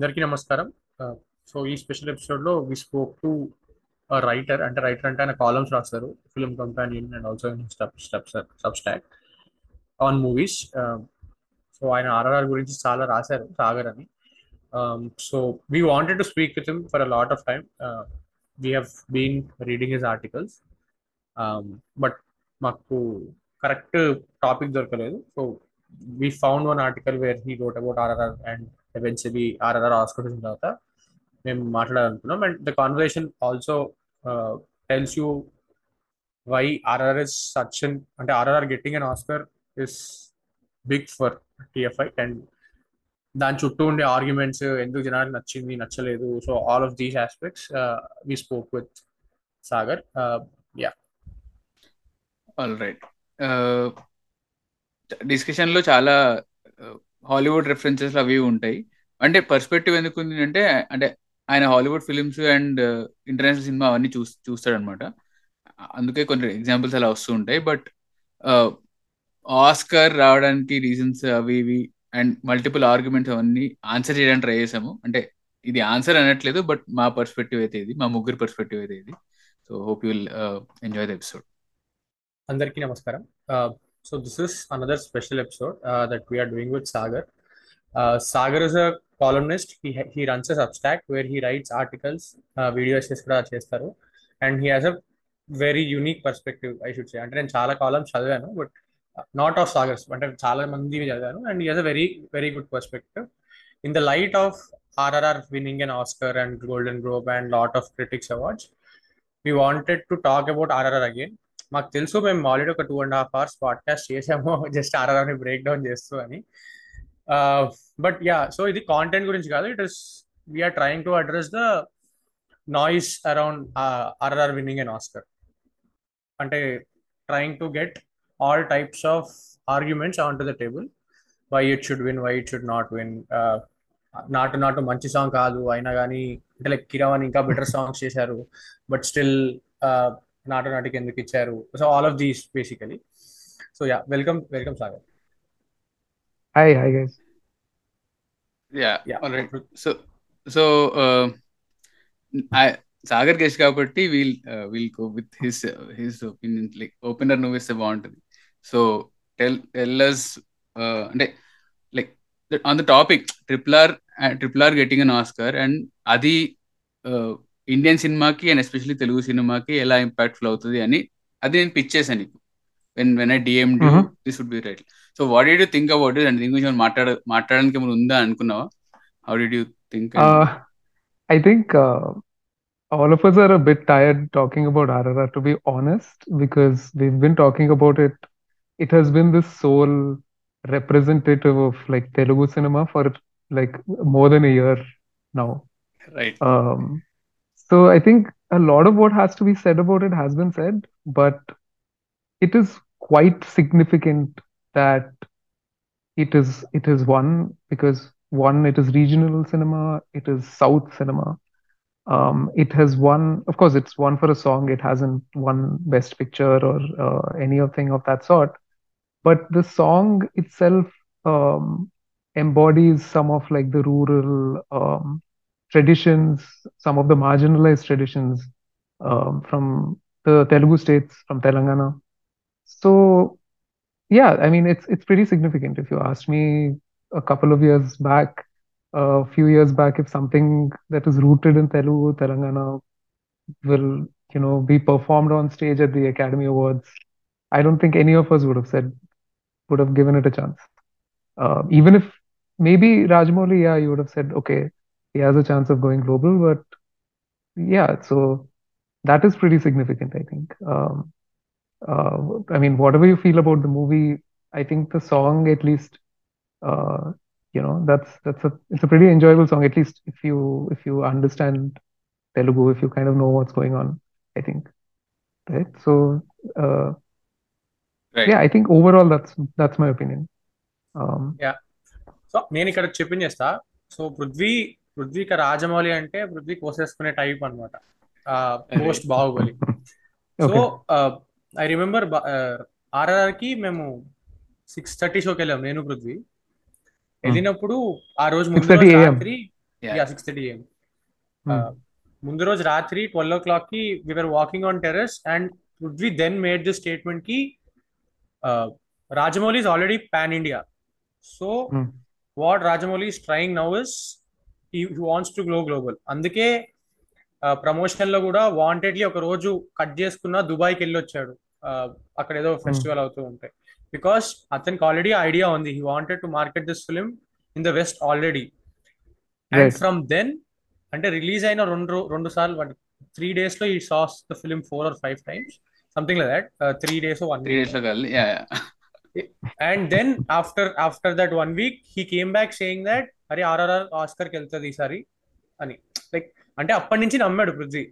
అందరికీ నమస్కారం. సో ఈ స్పెషల్ ఎపిసోడ్లో వి స్పోక్ టు రైటర్ అంటే రైటర్ అంటే ఆయన కాలమ్స్ రాస్తారు Film Companion and also Substack on movies. So ఆయన ఆర్ఆర్ఆర్ గురించి చాలా రాశారు సాగర్ అని. So we wanted to speak with him for a lot of time. We have been reading his articles. But మాకు కరెక్ట్ టాపిక్ దొరకలేదు. So we found one article where he wrote about RRR and eventually RRR Oscar వచ్చిన తర్వాత మేము మాట్లాడాలనుకున్నాం. And the conversation also tells you why RRR is such an అంటే RRR getting an Oscar is big for TFI and దాని చుట్టూ ఉండే arguments ఎందుకు జనానికి నచ్చింది నచ్చలేదు. So all of these aspects we spoke with Sagar yeah all right డిస్కషన్లో చాలా uh, హాలీవుడ్ రెఫరెన్సెస్ అవి ఉంటాయి. అంటే పర్స్పెక్టివ్ ఎందుకు ఉంది అంటే అంటే ఆయన Hollywood films and international cinema అవన్నీ చూ చూస్తాడనమాట. అందుకే కొన్ని ఎగ్జాంపుల్స్ అలా వస్తూ ఉంటాయి. బట్ ఆస్కర్ uh, రావడానికి రీజన్స్ అవి ఇవి అండ్ మల్టిపుల్ ఆర్గ్యుమెంట్స్ అవన్నీ ఆన్సర్ చేయడానికి ట్రై చేసాము అంటే ఇది ఆన్సర్ అనట్లేదు బట్ మా పర్స్పెక్టివ్ అయితే ఇది మా ముగ్గురు పర్స్పెక్టివ్ అయితే ఇది. So hope you will enjoy the episode అందరికీ నమస్కారం. Uh, so this is another special episode that we're doing with Sagar Sagar is a columnist he runs a Substack where he writes articles videos కూడా చేస్తారు. And he has a very unique perspective I should say అంటే నేను చాలా columns చదివాను but not of Sagar's అంటే చాలా మంది చదివాను. And he has a very very good perspective in the light of RRR winning and Oscar and Golden Globe and lot of critics awards we wanted to talk about RRR again మాకు తెలుసు మేము already ఒక two and half hours podcast చేసాము just ఆర్ఆర్ఆర్ని break down చేస్తూ అని. But yeah so ఇది content గురించి కాదు it is we're trying to address the noise around RRR winning and Oscar అంటే trying to get all types of arguments on to the table why it should win why it should not win Naatu Naatu మంచి song కాదు అయినా కానీ అంటే like Keeravani ఇంకా better songs చేశారు. But still and automatic in the So all of these basically. So yeah, welcome, welcome, Sagar. Hi, hi guys. Yeah, yeah. All right. So so uh, I Sagar Keshkapati will uh, will go with his his opinion like opener novice the want. So tell tell us uh like on the topic Triple R and uh, getting an oscar and adi uh, Indian సినిమాకి and especially Telugu సినిమాకి ఎలా impactful అవుతుంది అని అది నేను pitch చేశాను నీకు when when I DM this would be right so what did you think about it and దీని గురించి మాట్లాడ మాట్లాడడానికి ఏమైనా ఉందా అనుకున్నావా how did you think I think all of us are a bit tired talking about RRR to be honest because we've been talking about it it has been this sole representative of like Telugu cinema for like more than a year now right um so I think a lot of what has to be said about it has been said but it is quite significant that it is it is one because one it is regional cinema it is south cinema. Um, it has won of course it's won for a song it hasn't won best picture or uh, anything of that sort. But the song itself um, embodies some of like the rural um, traditions some of the marginalized traditions um, from the telugu states from telangana so yeah i mean it's it's pretty significant if you asked me a couple of years back a few years back if something that is rooted in Telugu, Telangana will, you know, be performed on stage at the Academy Awards, I don't think any of us would have said, would have given it a chance. Uh, even if maybe Rajmouli, yeah, you would have said, okay, he has a chance of going global, but yeah, so that is pretty significant, I think. Um, uh, I mean, whatever you feel about the movie, I think the song at least uh, you know that's that's a it's a pretty enjoyable song at least if you if you understand telugu if you kind of know what's going on i think right so uh, right. yeah i think overall that's that's my opinion um yeah so నేను ఇక్కడ చెప్పింది చేస్తా so Prithvi పృథ్వీక రాజమౌళి అంటే పృథ్వీ కోసేసుకునే type అనమాట post Baahubali. So I remember ఆర్ఆర్కి మేము six thirty షోకి వెళ్ళాం నేను పృథ్వీ. వెళ్ళినప్పుడు ఆ రోజు ముందు 6:30 AM. రాత్రి సిక్స్ థర్టీ ఏఎం Hmm. ముందు రోజు రాత్రి ట్వెల్వ్ ఓ క్లాక్కి we're walking on terrace and we then made this స్టేట్మెంట్కి Rajamouli is already pan India so Hmm. What Rajamouli is trying now is he wants to glo global అందుకే ప్రమోషన్లో కూడా wantedly ఒక రోజు కట్ చేసుకున్న దుబాయ్కి వెళ్ళి వచ్చాడు అక్కడ ఏదో ఫెస్టివల్ అవుతూ ఉంటాయి బికాస్ అతనికి ఆల్రెడీ ఐడియా ఉంది. He wanted to market this film in the west already and. From then అంటే రిలీజ్ అయిన రెండు రెండు సార్లు త్రీ డేస్లో ఈ saw the film four or five times something like that three days one days and then after after that one week he came back saying that అరే ఆర్ఆర్ఆర్ ఆస్కర్కి వెళ్తుంది ఈసారి అని లైక్ అంటే అప్పటి నుంచి నమ్మాడు Prithvi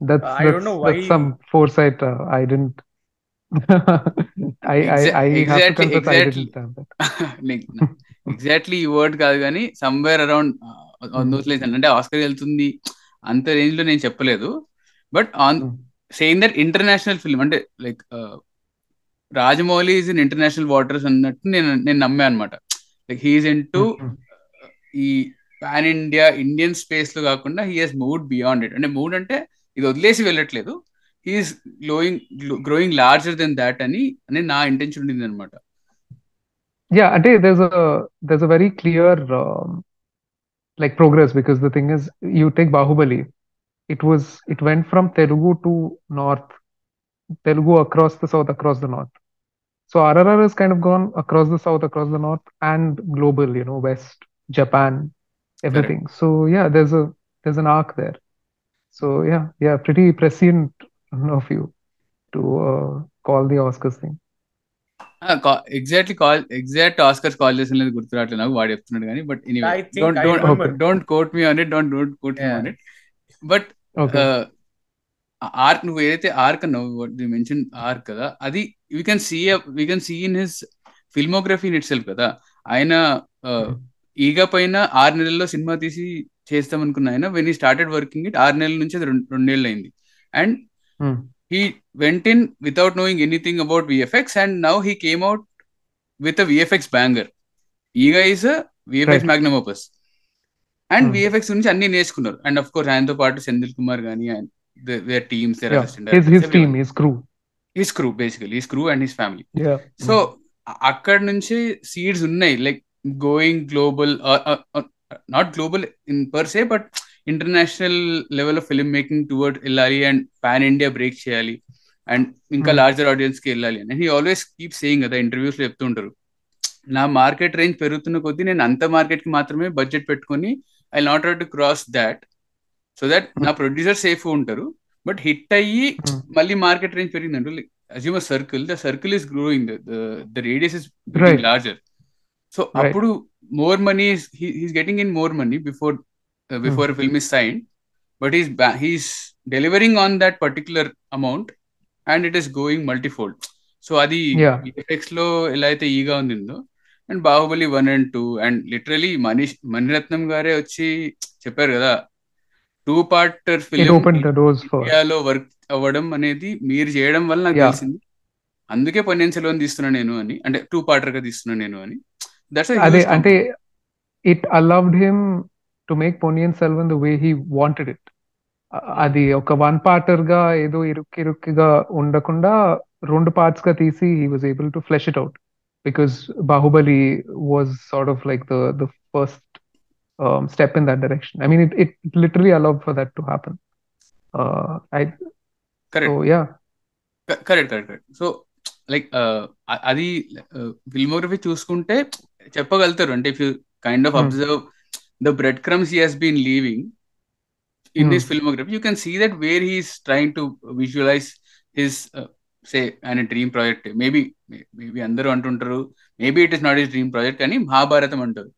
That's I don't that's know why- that's some foresight. Uh, I didn't. I I Exa- I have to exactly- confess I exactly. didn't have that. Exactly ఈ వర్డ్ కాదు కానీ సమ్వేర్ అరౌండ్ లైన్స్ అంటే Oscar వెళ్తుంది అంత రేంజ్లో నేను చెప్పలేదు but on. Saying that international film అంటే like Rajamouli is in international waters అన్నట్టు నేను నేను నమ్మా అనమాట లైక్ హీఈస్ ఇన్ టు. ఈ పాన్ ఇండియా ఇండియన్ స్పేస్లో కాకుండా he has moved beyond it అంటే మూడ్ అంటే ఇది వదిలేసి వెళ్ళట్లేదు. He's glowing growing larger than that అని అని నా ఇంటెన్షన్ ఉండింది అనమాట I think there's a there's a very clear um, like progress because the thing is you take Bahubali, it was it went from Telugu to North, Telugu across the South, across the North. So RRR has kind of gone across the South, across the North, and global, you know, West, Japan, everything. So yeah, there's a there's an arc there. So yeah, yeah, pretty prescient of you to uh, call the Oscars thing. Exactly call exact Oscars call చేసిన లేదు గుర్తు రావట్లేదు నాకు వాడు చెప్తున్నాడు కానీ but anyway I think don't I don't remember. Don't quote me on it don't don't quote me Yeah. On it but Okay. arc నువ్వు ఏదైతే ఆర్క్ అన్నావు మెన్షన్ ఆర్క్ కదా అది we can see we can see in his filmography in itself కదా ఆయన ఈగ పైన ఆరు నెలల్లో సినిమా తీసి చేస్తాం అనుకున్న ఆయన వెన్ ఈ స్టార్టెడ్ వర్కింగ్ ఇట్ ఆరు నెలల నుంచి అది రెండు రెండేళ్ళు అయింది and he went in without knowing anything about VFX and now he came out with a VFX banger. Ega is a VFX Right. magnum opus. And Hmm. VFX నుంచి అన్ని నేర్చుకున్నారు అండ్ అఫ్ కోర్స్ ఆయనతో పాటు సెంధిల్ కుమార్ కానీ there teams there Yeah. His his team, his crew. His crew basically his crew and his family Yeah. So అక్కడ నుంచి seeds ఉన్నాయి like going global not global in per se but international level of film making toward వెళ్ళాలి and pan India break చేయాలి and ఇంకా Hmm. Larger ఆడియన్స్కి వెళ్ళాలి అని he always keep saying కదా ఇంటర్వ్యూస్లో చెప్తుంటారు నా మార్కెట్ రేంజ్ పెరుగుతున్న కొద్దీ నేను అంత మార్కెట్కి మాత్రమే బడ్జెట్ పెట్టుకొని I not to cross that so that నా ప్రొడ్యూసర్ సేఫ్ ఉంటారు బట్ హిట్ అయ్యి Hmm. మళ్ళీ market range పెరిగిందంటే like assume circle the circle is growing the radius is. Larger so. అప్పుడు more money he's getting in more money before before film is sign but is he's delivering on that particular amount and it is going multifold so అది. విఎఫ్ఎక్స్లో ఎలా అయితే ఈగా ఉండిందో and Baahubali one and two and literally Manish Mani Ratnam గారే వచ్చి చెప్పారు కదా two పార్టర్ film work అవ్వడం అనేది మీరు చేయడం వల్ల నాకు తెలిసింది. అందుకే పన్నెండు సెల్వన్ తీస్తున్నా నేను అని అంటే టూ పార్టర్గా తీస్తున్నా నేను అని. అదే అంటే it allowed him to make Ponniyin Selvan the way he wanted it అది ఒక వన్ పార్టర్గా ఏదో ఇరుక్కి ఇరుక్కిగా ఉండకుండా రెండు పార్ట్స్గా తీసి he was able to flesh it out because Baahubali was sort of like the the first um, step in that direction. I mean, it it literally allowed for that to happen. Uh, I correct so yeah. Correct correct correct so like అది filmography చూసుకుంటే చెప్పగలుగుతారు అంటే if you kind of. Observe the bread crumbs he has been leaving in. His filmography you can see that where he's trying to visualise his say ఆయన dream project maybe maybe అందరూ అంటుంటారు maybe it is not his dream project అని మహాభారతం అంటారు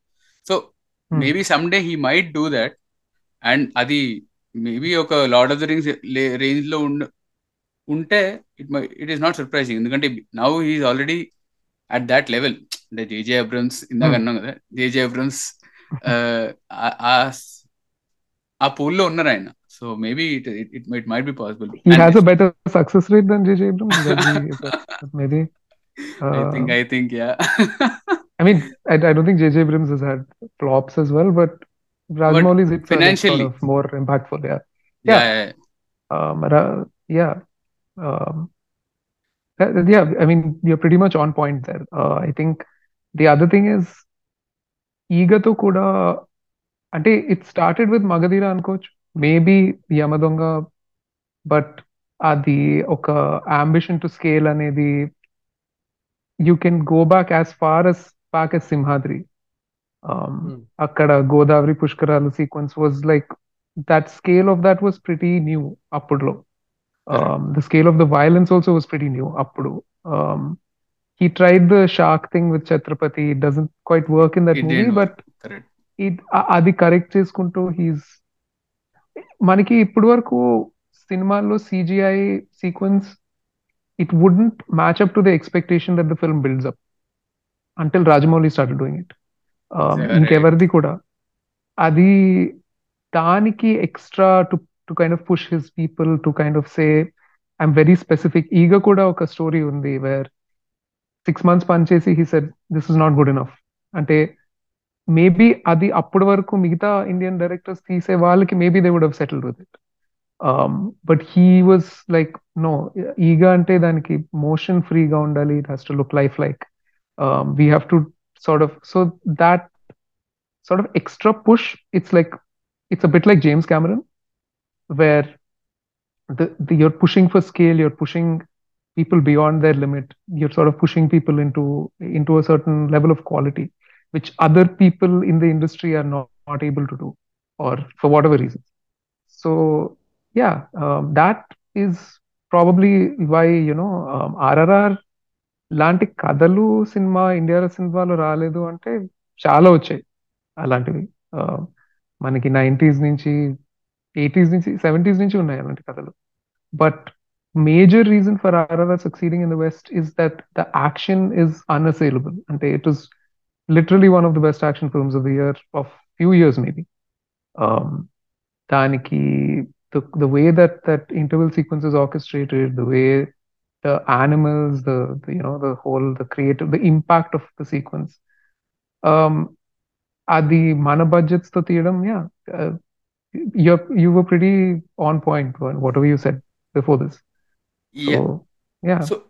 so. Maybe some day he might do that and అది maybe ఒక lord of the Rings రేంజ్లో ఉండ ఉంటే it it is not surprising ఎందుకంటే now he's already at that level అంటే JJ Abrams ఇందాక Hmm. అన్నాం కదా జేజే అబ్రమ్స్ ఆ పూల్లో ఉన్నారు ఆయన so maybe it it it might be possible He has a better success rate than J.J. Abrams. Maybe, maybe. I think I think yeah I mean, I, don't think JJ Abrams has had flops as well, but Rajmouli is financially sort of more impactful. Yeah, yeah, yeah. yeah, um, uh, um, uh, I mean, you're pretty much on point there. Uh, I think the other thing is, Igato Kuda, and it started with Magadheera and coach, maybe Yamadonga, but the okay, ambition to scale and the you can go back as far as back as Simhadri Um, Hmm. అక్కడ గోదావరి పుష్కరాలు sequence was like that scale of that was pretty new అప్పుడులో um, the scale of the violence also was pretty new అప్పుడు um, he tried the shark thing with Chhatrapati it doesn't quite work in that It movie but Correct. it అది correct చేసుకుంటూ he's మనకి ఇప్పటి వరకు సినిమాల్లో CGI sequence it wouldn't match up to the expectation that the film builds up until Rajamouli start doing it. ఇంకెవరిది కూడా. అది దానికి extra to to kind of push his people to kind of say I'm very specific Eega కూడా ఒక story ఉంది where six months పనిచేసి he said this is not good enough అంటే maybe అది అప్పటి వరకు మిగతా ఇండియన్ డైరెక్టర్స్ తీసే వాళ్ళకి maybe they would have settled with it but he was like no Eega అంటే దానికి మోషన్ ఫ్రీగా ఉండాలి. It has to look life like um, we have to sort of so that sort of extra push it's like it's a bit like james cameron where the, the you're pushing for scale you're pushing people beyond their limit you're sort of pushing people into into a certain level of quality which other people in the industry are not, not able to do or for whatever reason. So yeah um, that is probably why you know um, rrr లాంటి కథలు cinema ఇండియాలో సినిమాలో రాలేదు అంటే చాలా వచ్చాయి. అలాంటివి. మనకి నైంటీస్ నుంచి ఎయిటీస్ నుంచి సెవెంటీస్ నుంచి ఉన్నాయి అలాంటి కథలు. But major reason for RRR succeeding in the west is that the action is unassailable. అంటే it is literally one of the best action films of the year of few years maybe. దానికి the way that that interval sequences orchestrated the way the animals, the, the, you know the whole the creative the impact of the sequence. Um, are the mana budgets to theorem, yeah, uh, you you were pretty on point. Whatever you said before this. Yeah. So, uh, yeah. So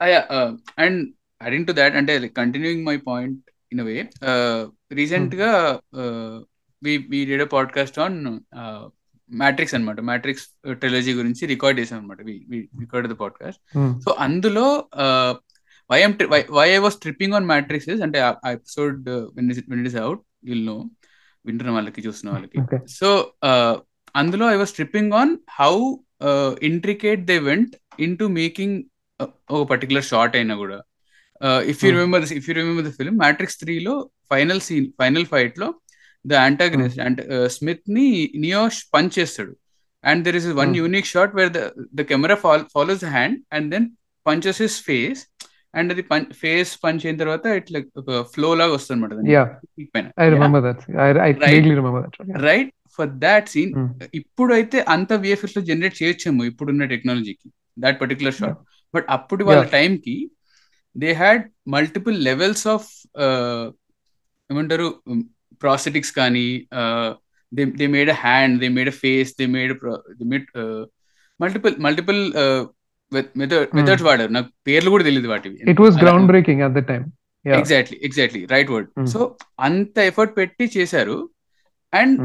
I uh, and adding to that and uh, continuing my point in a way. Uh, recent ga hmm. uh, uh, we we did a podcast on uh, Matrix అనమాట Matrix trilogy గురించి record చేసాం అనమాట record the podcast so అందులో why am why I was tripping on Matrix అంటే ఆ episode is out will know వింటున్న వాళ్ళకి చూస్తున్న వాళ్ళకి. సో అందులో I was tripping on how intricate they went in to making ఒక పర్టికులర్ షార్ట్ అయినా కూడా. If you. Remember if you remember the film Matrix త్రీలో ఫైనల్ సీన్ ఫైనల్ ఫైట్లో ద యాంటాగనిస్ట్ అండ్ స్మిత్ని నియో పంచ్ చేస్తాడు. And there is one Hmm. Unique shot where the the camera follows hand and then punches his face and అది face punch అయిన తర్వాత ఇట్లా flow లాగా వస్తుంది right for that scene Hmm. ఇప్పుడు అయితే అంత విఎఫ్ఎక్స్లో జనరేట్ చేయొచ్చేమో ఇప్పుడున్న టెక్నాలజీకి దాట్ పర్టికులర్ షాట్ బట్ అప్పుడు వాళ్ళ. టైం కి they had multiple levels of ఏమంటారు ప్రాస్థెటిక్స్ కానీ they they made a hand they made a face they made they made multiple multiple methods వాడారు. నాకు పేర్లు కూడా తెలియదు వాటివి. It was groundbreaking at the yeah exactly exactly right word. So అంత effort పెట్టి చేశారు. అండ్.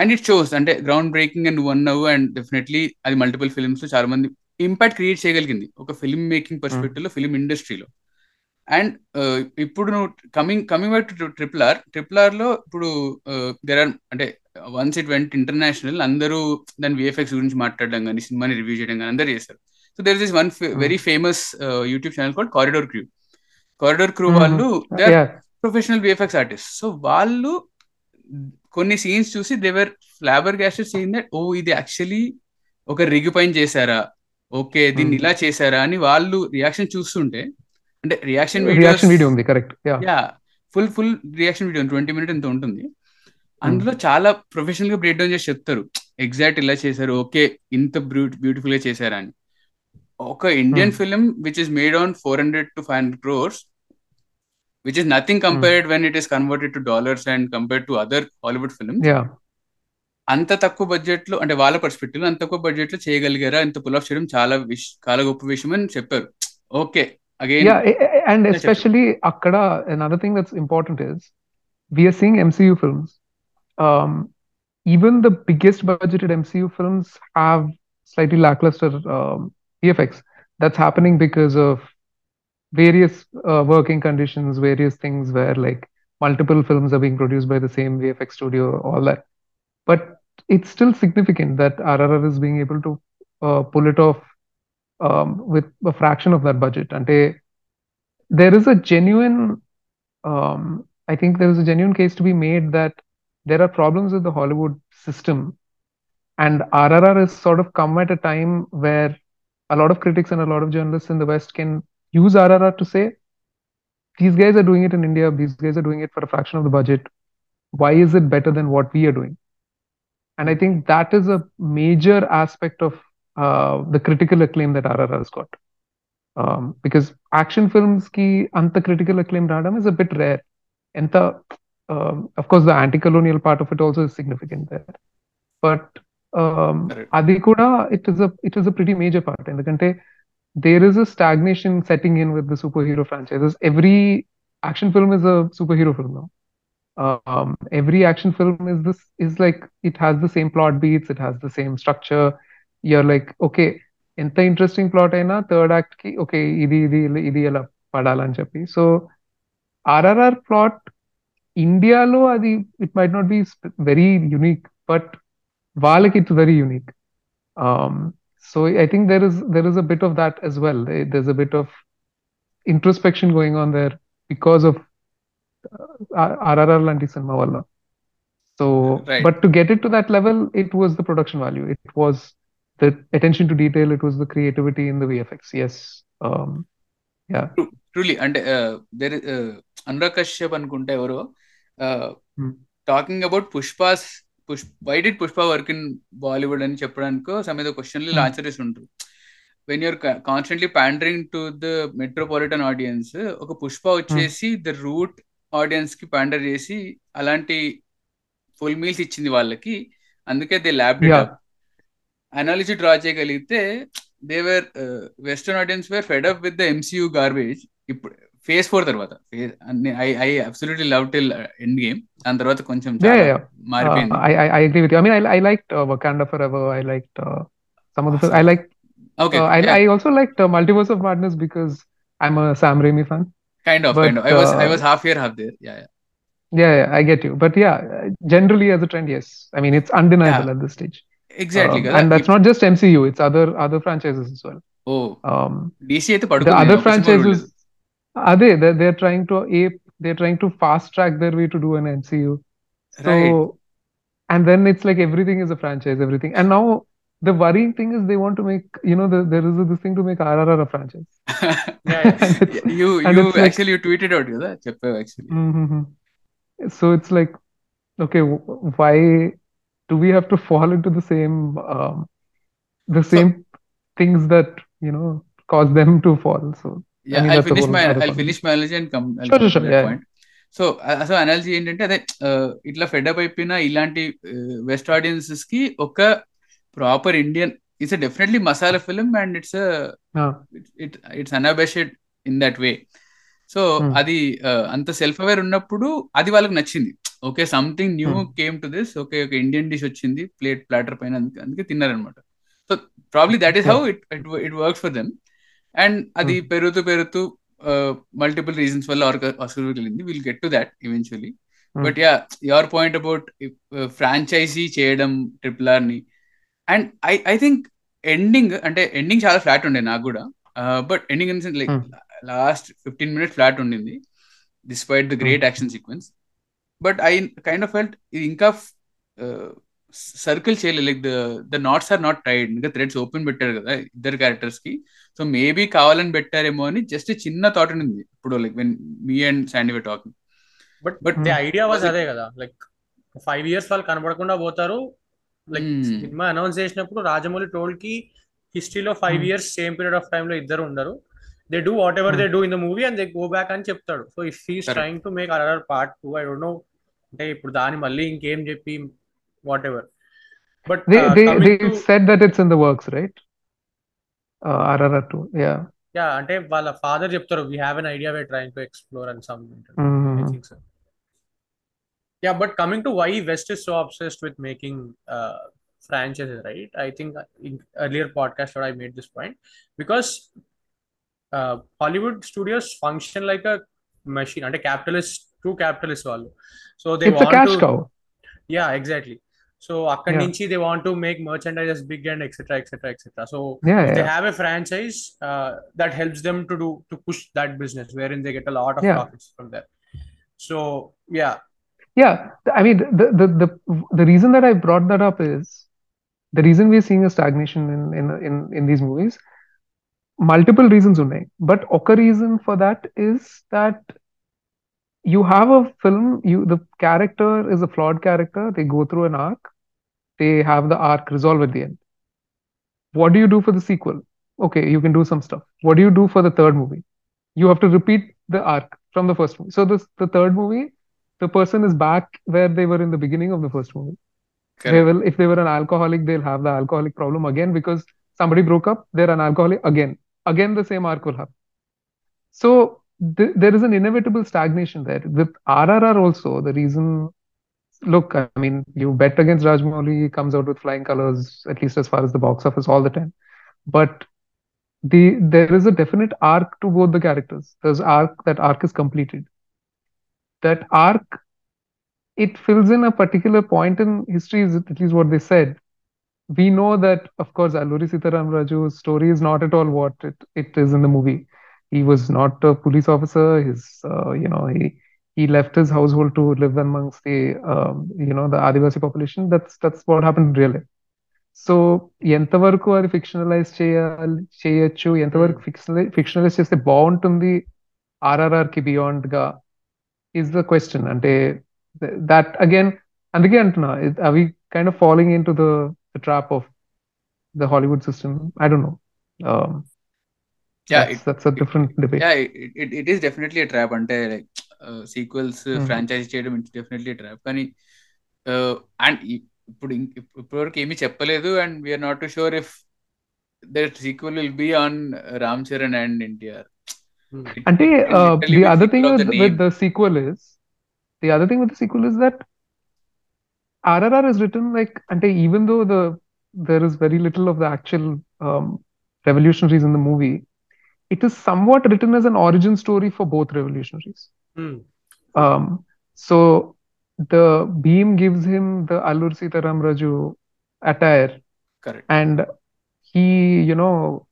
అండ్ ఇట్ షోస్ అంటే groundbreaking and one of and definitely అది మల్టిపుల్ ఫిల్మ్స్లో చాలా మంది ఇంపాక్ట్ క్రియేట్ చేయగలిగింది. ఒక ఫిల్మ్ మేకింగ్ పర్స్పెక్టివ్లో ఫిల్మ్ ఇండస్ట్రీలో అండ్ ఇప్పుడు నువ్వు coming coming back to triple R triple ఆర్లో ఇప్పుడు దెర్ ఆర్ అంటే వన్స్ ఇట్ వెంట్ ఇంటర్నేషనల్ అందరూ దాని విఎఫ్ఎక్స్ గురించి మాట్లాడడం కానీ సినిమాని రివ్యూ చేయడం కానీ అందరూ చేస్తారు. So there is one very famous YouTube channel called Corridor Crew Corridor Crew. వాళ్ళు they are professional VFX artist so వాళ్ళు కొన్ని సీన్స్ చూసి దేవర్ ఫ్లాబర్ గ్యాస్టెడ్ సీన్ దట్ ఓ ఇది యాక్చువల్లీ ఒక రిగ్ పైన చేశారా? ఓకే దీన్ని Hmm. ఇలా చేశారా? అని వాళ్ళు రియాక్షన్ చూస్తుంటే అంటే రియాక్షన్ రియాక్షన్ వీడియో ఉంది correct yeah full full reaction video twenty minute ఎంత ఉంటుంది? అందులో చాలా ప్రొఫెషనల్గా బ్రేక్ డౌన్ చేసి చెప్తారు. ఎగ్జాక్ట్ ఇలా చేశారు ఓకే ఇంత బ్యూటిఫుల్గా చేశారా అని ఒక Indian Hmm. Film which is made on four hundred to five hundred crores which is nothing compared when it is converted to dollars and compared to other Hollywood films. Yeah. అంత తక్కువ బడ్జెట్లో అంటే వాళ్ళ పర్స్పెక్టివ్ అంత తక్కువ బడ్జెట్లో చేయగలిగారా? ఇంత pull off చేయడం చాలా విష్ చాలా గొప్ప విషయం అని చెప్పారు. Okay again yeah and especially akkada another thing that's important is we are seeing mcu films. Um, even the biggest budgeted mcu films have slightly lackluster um, effects that's happening because of various uh, working conditions various things where like multiple films are being produced by the same vfx studio all that. But it's still significant that rrr is being able to uh, pull it off um, with a fraction of that budget. And there is a genuine, um, I think there is a genuine case to be made that there are problems with the Hollywood system. And RRR has sort of come at a time where a lot of critics and a lot of journalists in the West can use RRR to say, these guys are doing it in India, these guys are doing it for a fraction of the budget. Why is it better than what we are doing? And I think that is a major aspect of uh, the critical acclaim that RRR has got. Um, because action films ki anta critical acclaim radam is a bit rare. Anta, um, of course, the anti-colonial part of it also is significant there. But um, adi kuda, it is a it is a pretty major part. In the country, there is a stagnation setting in with the superhero franchises. Every action film is a superhero film now. Um, every action film is this is like it has the same plot beats, it has the same structure, You're like, okay, ఎంత interesting plot అయినా third act కి okay ఇది ఇది ఇది ఎలా పడాలని చెప్పి so RRR plot ఇండియాలో అది it might not be very unique but వాళ్ళకి it's very unique so I think there is there is a bit of that as well there's a bit of introspection going on there because of uh, RRR లాంటి సినిమా వల్ల so Right. but to get it to that level it was the production value it was the attention to detail it was the creativity in the VFX yes um yeah. Truly అంటే there Anurag Kashyap అనుకుంటే ఎవరో Hmm. Talking about Pushpa's push why did Pushpa work in Bollywood అని చెప్పడానికి some ఏదో question Hmm. Answer చేసి ఉంటారు. When you're constantly pandering to the metropolitan audience ఒక పుష్ప వచ్చేసి ద రూట్ ఆడియన్స్కి ప్యాండర్ చేసి అలాంటి ఫుల్ మీల్స్ ఇచ్చింది వాళ్ళకి అందుకే they lab Yeah. Analysis draw చేయగలిగితే దేవర్ western audience were fed up with the MCU garbage ఇప్పుడు ఫేస్ ఫోర్ తర్వాత I I absolutely love till end game దాని తర్వాత కొంచెం Yeah, చాలా yeah, yeah. మారిపోయింది Uh, I, I I agree with you. I mean, I I liked uh, Wakanda Forever. I liked uh, some of the. fil- I like. Okay Uh, I I also liked uh, Multiverse of Madness because I'm a Sam Raimi fan. Kind of but, kind of I was I uh, was half year half there yeah Yeah, yeah, I get you. But yeah, uh, generally as a trend, yes. I mean, it's undeniable at this stage. Exactly. Um, and that's not just MCU, it's other other franchises as well. Oh. Um, DC the other franchises are they they're, they're trying to ape they're trying to fast track their way to do an MCU. So right. and then it's like everything is a franchise, everything. And now the worrying thing is they want to make you know the, there is a, this thing to make RRR a franchise. yeah, you you actually like, you tweeted out you know, actually. Mm-hmm. So it's like okay why do we have to fall into the same, um, the same things that, you know, cause them to fall? So, mean, that's a finish whole my other I point. Finish my analogy and come Sure, sure, sure. Yeah, point so అసలు analogy ఏంటంటే అదే uh, ఇట్లా fed up అయిపోయిన ఇలాంటి west ఆడియన్సెస్కి ఒక proper Indian it's definitely masala film and it's Ah, it it's unabashed in that way so Hmm. అది అంత సెల్ఫ్ అవేర్ ఉన్నప్పుడు అది వాళ్ళకి నచ్చింది okay something new. Came to this okay ఒక ఇండియన్ డిష్ వచ్చింది ప్లేట్ ప్లాటర్ పైన అందుకే తిన్నారనమాట so probably that is how it it works for them and అది Hmm. పెరుగుతూ పెరుగుతూ మల్టిపుల్ రీజన్స్ వల్ల ఆస్కర్ వెళ్ళింది will get to that eventually. But ya your point about franchise చేయడం triple Arni and I I think ending అంటే ending చాలా flat ఉండే నాకు కూడా but ending in like. Last fifteen minutes flat ఉండింది despite the great action sequence but I kind of felt ఇది ఇంకా circle చేయలేదు. Like the the knots are not tied ఇంకా థ్రెడ్స్ ఓపెన్ పెట్టారు కదా ఇద్దరు క్యారెక్టర్స్కి. సో మేబీ కావాలని పెట్టారేమో అని జస్ట్ చిన్న థాట్ ఉంది ఇప్పుడు like when me and Sandy were talking but the idea was అదే కదా. లైక్ ఫైవ్ ఇయర్స్ వాళ్ళు కనబడకుండా పోతారు. Like Hmm. సినిమా అనౌన్స్ చేసినప్పుడు రాజమౌళి టోల్డ్కి హిస్టరీలో five. Years same period of టైమ్లో ఇద్దరు ఉండరు. They do what ever Hmm. They do in the movie and they go back అని చెప్తాడు so if he's Correct. Trying to make other part two I don't no అంటే ఇప్పుడు దాని మళ్ళీ ఇంకేం చెప్పి what ever but They they they coming to said that it's in the works, right? Uh, RRR 2. Yeah. Yeah అంటే వాళ్ళ father చెప్తారు we have an idea way trying to explore and some I Mhm. Think so Yeah, but coming to why West is so obsessed with making uh, franchises, right? I think in earlier podcast where I made this point because uh, Hollywood studios function like a machine, and a capitalist, true capitalist వాళ్ళు. So they It's a want cash to, cow. yeah, exactly. So అక్కడి Yeah. నుంచి they want to make merchandises big and etc. etc. etc. So Yeah, if they yeah. have a franchise uh, that helps them to do to push that business wherein they get a lot of Yeah. profits from there. So yeah, Yeah, th- I mean, the, the the the reason that I brought that up is the reason we're seeing a stagnation in in in, in these movies. Multiple reasons ఉన్నాయి but ఒక reason for that is that you have a film you the character is a flawed character they go through an arc they have the arc resolve at the end what do you do for the sequel okay you can do some stuff what do you do for the third movie you have to repeat the arc from the first movie so this the third movie the person is back where they were in the beginning of the first movie they Correct. will if they were an alcoholic they'll have the alcoholic problem again because somebody broke up they're an alcoholic again again the same arc will happen. So th- there is an inevitable stagnation there. With rrr also the reason look i mean you bet against rajmouli he comes out with flying colors at least as far as the box office all the time. But the there is a definite arc to both the characters. There's arc that arc is completed. That arc it fills in a particular point in history is at least what they said we know that of course alluri sitaram raju's story is not at all what it, it is in the movie he was not a police officer his uh, you know he he left his household to live amongst the um, you know the adivasi population that's that's what happened in real life so ఎంతవరకు అది fictionalise చేయాలి చేయొచ్చు ఎంతవరకు fictionalise fictionalise చేస్తే బాగుంటుంది ఆర్ఆర్ఆర్ కి beyond గా is the question అంటే దట్ అగైన్ అందుకే అంటున్నా అవి kind of following in to the the trap of the Hollywood system. I don't know. Um, yeah, that's, it, that's a different it, debate. Yeah, it, it, it is definitely a trap. అంటే like sequels franchise చేయడం it's definitely trap కానీ and ఇప్పుడు ఇప్పటివరకు ఏమీ చెప్పలేదు and we're not too sure if that sequel will be on Ram Charan and NTR అంటే the other thing with the sequel is the other thing with the sequel is that RRR is written like, and even though the there is very little of the actual um, revolutionaries in the movie, it is somewhat written as an origin story for both revolutionaries. Mm. Um, so the Bhim gives him the Alluri Sitaram Raju attire. Correct. And he, you know,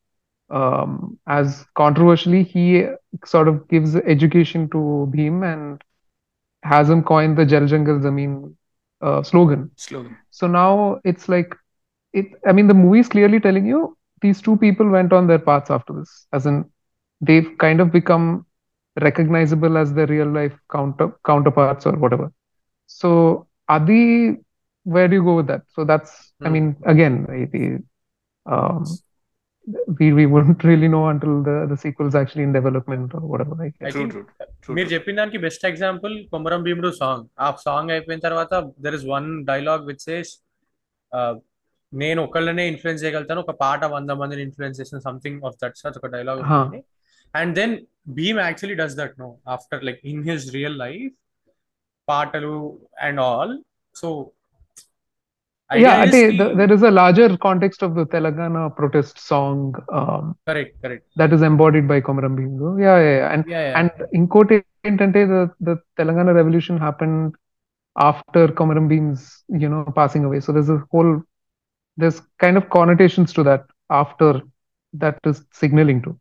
um, as controversially, he sort of gives education to Bhim and has him coin the Jal Jangal Zameen uh, slogan. Slogan. So now it's like it. I mean, the movie is clearly telling you these two people went on their paths after this, as in they've kind of become recognizable as their real life counter counterparts or whatever. So Adi, where do you go with that? So that's. Mm. I hmm. mean, again, it, um, we we wouldn't really know until the the sequel is actually in development or whatever. Like, I true think true true మీరు చెప్పిన దానికి best example Komaram భీముడు song ఆ song అయిపోయిన తర్వాత there is one dialogue which says నేను ఒకళ్ళనే influence చేయగలుగుతాను ఒక పాట వంద మందిని ఇన్ఫ్లుయెన్స్ చేసిన సంథింగ్ ఆఫ్ దట్ సచ్ ఒక డైలాగ్ Huh. ఉంటుంది and then Bheem actually does that no after like in his real life పాటలు and all so Idea yeah, the, there is a larger context of the Telangana protest song. Um, correct, correct. That is embodied by Komaram Bhimgo. Yeah, yeah, yeah. And yeah, yeah. and intente the the Telangana revolution happened after Komaram Bhim's you know passing away. So there's a whole there's kind of connotations to that after that is signaling to.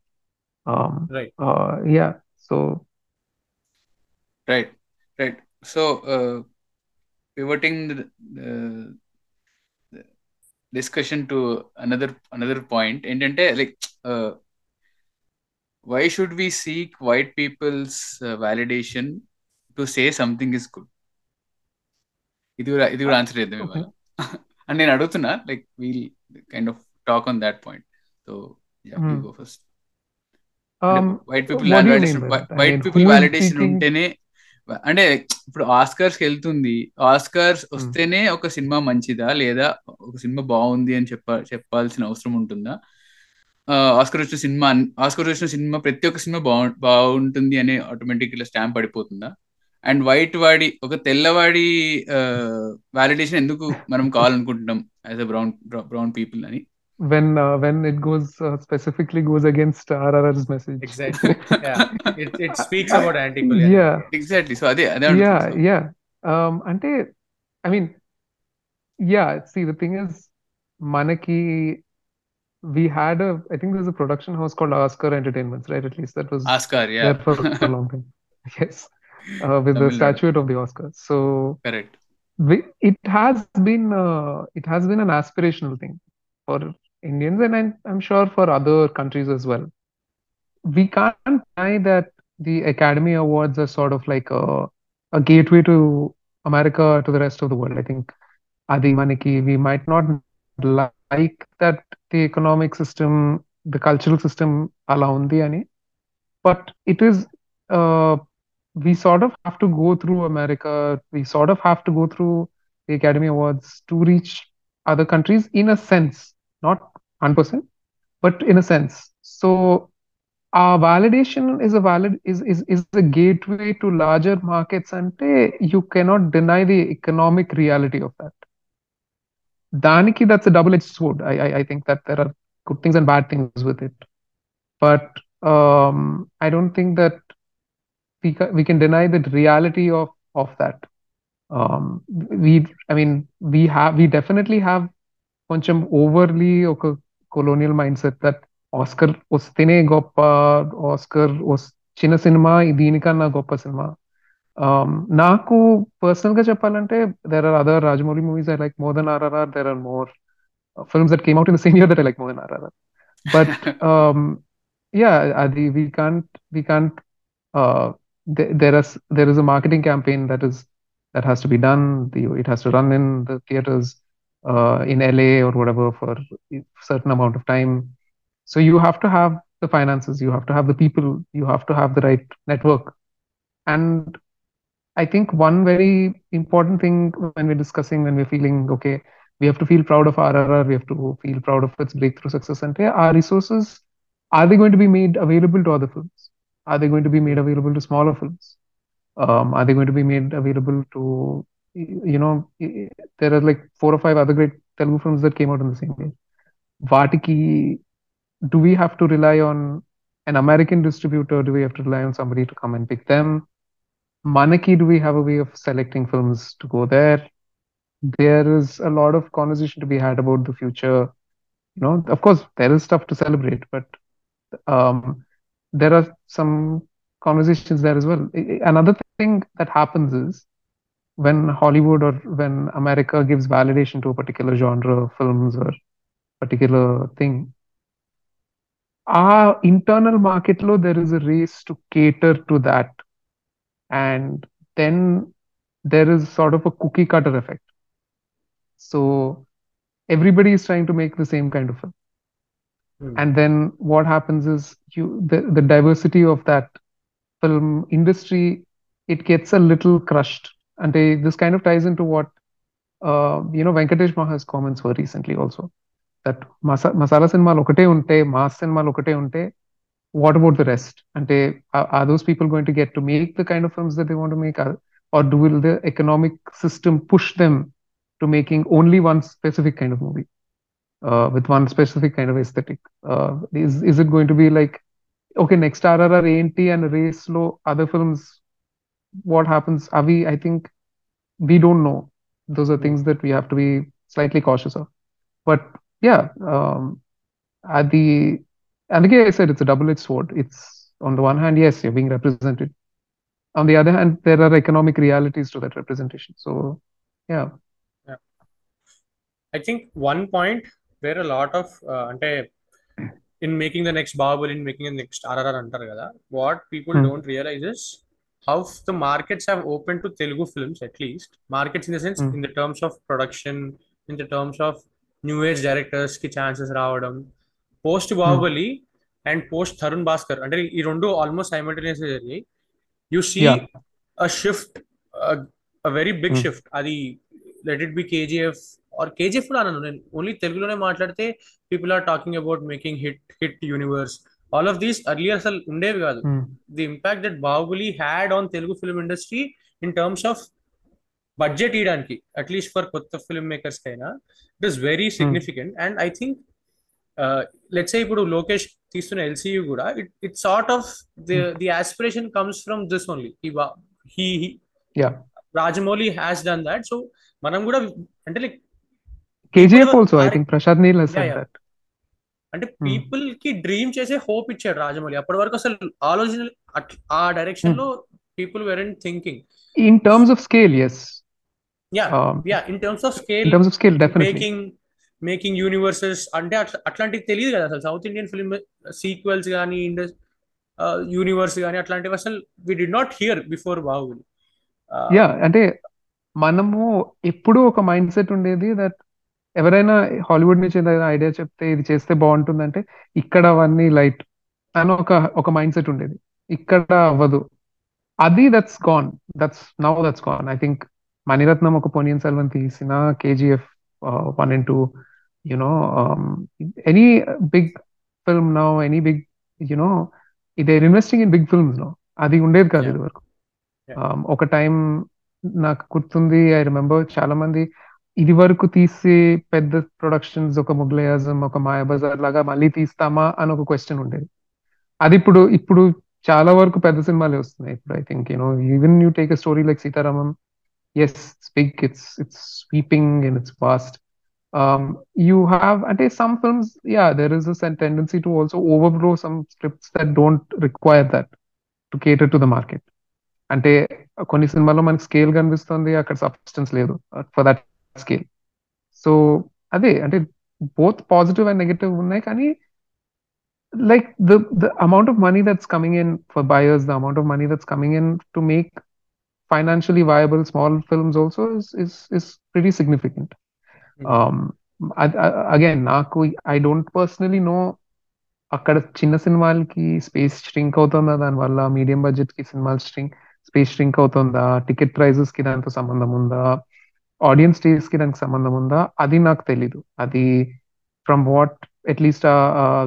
Um, right. Uh, yeah. So. Right. Right. So uh, pivoting the, the discussion to another another point ఏంటంటే like why should we seek white people's validation to say something is good ఇది కూడా ఇది కూడా answer చేద్దాం అని నేను అడుగుతున్నా like we'll kind of talk on that point so. Go first white people white people seeking- ఉంటేనే అంటే ఇప్పుడు ఆస్కర్స్ వెళ్తుంది. ఆస్కర్స్ వస్తేనే ఒక సినిమా మంచిదా? లేదా ఒక సినిమా బాగుంది అని చెప్ప చెప్పాల్సిన అవసరం ఉంటుందా? ఆస్కర్ వచ్చిన సినిమా ఆస్కర్ వచ్చిన సినిమా ప్రతి ఒక్క సినిమా బాగు బాగుంటుంది అనే ఆటోమేటిక్ ఇలా స్టాంప్ పడిపోతుందా? అండ్ వైట్ వాడి ఒక తెల్లవాడి వాలిడేషన్ ఎందుకు మనం కావాలనుకుంటున్నాం as a brown brown people అని? when uh, when it goes uh, specifically goes against RRR's message. Exactly. Yeah. it, it speaks about anti-colonialism. Yeah. Exactly. So they, they yeah, so. yeah. Um, ante, I mean, yeah. See, the thing is, Manaki, we had a. I think there's a production house called Oscar Entertainments, right? At least that was Oscar. Yeah. There for, a long time. Yes. Uh, with Tamil the statuette of the Oscars. So. Correct. We, it has been uh, it has been an aspirational thing for Indians and I'm, sure for other countries as well. We can't deny that the Academy Awards are sort of like a, a gateway to America to the rest of the world. I think Adi Maniki, we might not like that the economic system, the cultural system allow undi but it is uh, we sort of have to go through America. We sort of have to go through the Academy Awards to reach other countries in a sense, not 100%, but in a sense. So our validation is a valid is is is a gateway to larger markets and you cannot deny the economic reality of that. Daniki, that's a double-edged sword. I, I I think that there are good things and bad things with it. But um, I don't think that we ca- we can deny the reality of of that. Um, we, I mean, we have we definitely have కొంచెం overly ఒక colonial mind set that Oscar వస్తేనే గొప్ప Oscar చిన్న సినిమా దీనికన్నా గొప్ప cinema Um, నాకు personal గా చెప్పాలంటే there are other Rajamouli movies I like more than RRR there are more films that came out in the same year that I like more than RRR but yeah adi we can't we can't uh th- there is there is a marketing campaign that is that has to be done the, it has to run in the theaters uh in LA or whatever for a certain amount of time so you have to have the finances you have to have the people you have to have the right network and I think one very important thing when we're discussing when we're feeling okay we have to feel proud of RRR we have to feel proud of its breakthrough success and yeah, our resources are they going to be made available to other films? Are they going to be made available to smaller films? Um, are they going to be made available to, you know, there are like four or five other great Telugu films that came out in the same year. Vatiki, do we have to rely on an American distributor? Do we have to rely on somebody to come and pick them? Manaki, do we have a way of selecting films to go there? There is a lot of conversation to be had about the future. You know, of course, there is stuff to celebrate, but um, there are some conversations there as well. Another thing that happens is when Hollywood or when America gives validation to a particular genre of films or particular thing, our internal market low, there is a race to cater to that. And then there is sort of a cookie cutter effect. So everybody is trying to make the same kind of film. Hmm. And then what happens is you the, the diversity of that film industry, it gets a little crushed and they this kind of ties into what uh, you know Venkatesh Maha's comments were recently also that masala cinema lokate unte, mass cinema lokate unte. What about the rest? And they, are, are, those people going to get to make the kind of films that they want to make, or, or do, will the economic system push them to making only one specific kind of movie uh, with one specific kind of aesthetic? Uh, is is it going to be like okay, next RRR, ANT, and race low other films what happens, are we, I think we don't know. Those are hmm. things that we have to be slightly cautious of. But yeah, um, at the, and again, I said it's a double edged sword. It's on the one hand, yes, you're being represented. On the other hand, there are economic realities to that representation. So yeah. Yeah. I think one point where a lot of, uh, in making the next Babul, in making the next RRR, what people hmm. don't realize is how the markets have opened to Telugu films, at least. Markets in the sense hmm. in the terms of production, in the terms of new age directors, ki chances raavadam, post hmm. Bahubali mm. and post Tharun Bhascker, under Irundo almost simultaneously, you see a shift, a, very big hmm. shift. Adi, let it be KGF or KGF only Telugu people are talking about making hit hit universe. All of these early అసలు ఉండేవి కాదు the impact that Baahubali had on Telugu film industry in terms of budget ఇవ్వడానికి at least for కొత్త film makers కైనా it is very significant and I think let's ఇప్పుడు లోకేష్ తీస్తున్న LCU కూడా it it sort of the the aspiration comes from this only he Rajamouli has done that so మనం కూడా అంటే like KGF also I think Prashanth Neel has said that అంటే పీపుల్కి dream చేసే hope ఇచ్చాడు రాజమౌళి. అప్పటి వరకు అసలు ఆలోచన ఆ డైరెక్షన్లో people weren't thinking. In terms of scale, yes. Ya ya in terms of in scale terms of scale, definitely. Making making universes అంటే అట్లా అట్లాంటివి తెలియదు కదా అసలు. సౌత్ ఇండియన్ ఫిల్మ్ సీక్వెల్స్ కానీ ఇండస్ యూనివర్స్ కానీ అట్లాంటివి అసలు we did not hear before Baahubali. Yeah అంటే మనము ఎప్పుడూ ఒక మైండ్ సెట్ ఉండేది దట్ ఎవరైనా హాలీవుడ్ నుంచి ఏదైనా ఐడియా చెప్తే ఇది చేస్తే బాగుంటుందంటే ఇక్కడ అవన్నీ లైట్ అని ఒక ఒక మైండ్ సెట్ ఉండేది. ఇక్కడ అవ్వదు. అది that's gone that's now that's gone I think Mani Ratnam ఒక పొనియన్ సెల్వన్ తీసిన KGF one and two you know any big film now any big you know ఇదే investing in big films no అది ఉండేది కాదు. ఇది వరకు. Um, ఒక టైం నాకు గుర్తుంది ఐ రిమెంబర్ చాలా మంది ఇది వరకు తీసే పెద్ద ప్రొడక్షన్స్ ఒక ముగ్లయాజం ఒక మాయాబజార్ లాగా మళ్ళీ తీస్తామా అని ఒక క్వశ్చన్ ఉండేది. అది ఇప్పుడు ఇప్పుడు చాలా వరకు పెద్ద సినిమాలే వస్తున్నాయి. ఇప్పుడు I think you know even you take a story like Sita Ramam is big it's it's sweeping and it's fast you have అంటే some films yeah there is a tendency to also overgrow some scripts that don't require that to cater to the market అంటే కొన్ని సినిమాల్లో మనకి scale కనిపిస్తుంది అక్కడ substance లేదు. Uh, for that scale so అదే అంటే బోత్ పాజిటివ్ అండ్ నెగటివ్ ఉన్నాయి కానీ like the the amount of money that's coming in for buyers the amount of money that's coming in to make financially viable small films also is is is pretty significant. Um, I- I- again, నాకు I don't personally know అక్కడ చిన్న సినిమాలకి space స్ట్రింక్ అవుతుందా దానివల్ల medium budget కి సినిమాలు స్ట్రింక్ space స్ట్రింక్ అవుతుందా ticket prices కి దాంతో సంబంధం ఉందా ఆడియన్స్ టేస్ట్ కి దానికి సంబంధం ఉందా అది నాకు తెలీదు అది from what at least